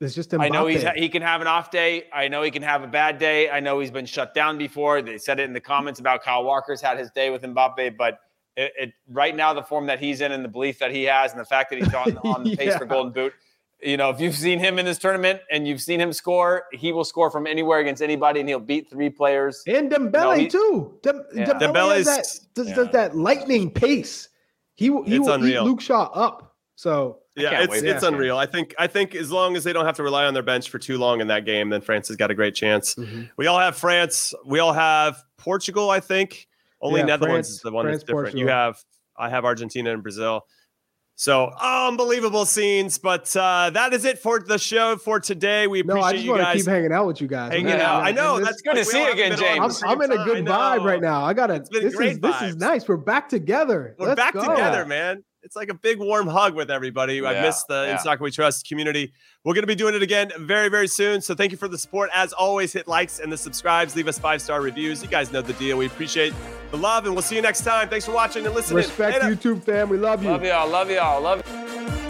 It's just Mbappe. I know he's he can have an off day. I know he can have a bad day. I know he's been shut down before. They said it in the comments about Kyle Walker's had his day with Mbappe, but it, it right now the form that he's in and the belief that he has and the fact that he's on on the pace for Golden Boot. You know, if you've seen him in this tournament and you've seen him score, he will score from anywhere against anybody, and he'll beat three players. and Dembele No, he- too. Dem- Yeah. Dembele Dembele's- has that, does, yeah. does that lightning pace. He will- he It's will unreal. eat Luke Shaw up. So Yeah, it's wait it's for that. unreal. I think I think as long as they don't have to rely on their bench for too long in that game, then France has got a great chance. Mhm. We all have France. We all have Portugal. I think only Yeah, Netherlands France- is the one France, that's different. You have I have Argentina and Brazil. So unbelievable scenes, but uh, that is it for the show for today. We no, appreciate I just you want to guys keep hanging out with you guys. hanging Yeah. out. I know And that's this- good to We see all you again, been on at James. I'm, I'm in a good vibe right now. I gotta. This great is this is nice. We're back together. We're Let's back go. together, man. It's like a big warm hug with everybody. I've Yeah, missed the yeah. In Soccer We Trust community. We're going to be doing it again very, very soon. So thank you for the support. As always, hit likes and the subscribes. Leave us five star reviews. You guys know the deal. We appreciate the love, and we'll see you next time. Thanks for watching and listening. Respect Later. YouTube fam. We love you. Love y'all. Love y'all. Love.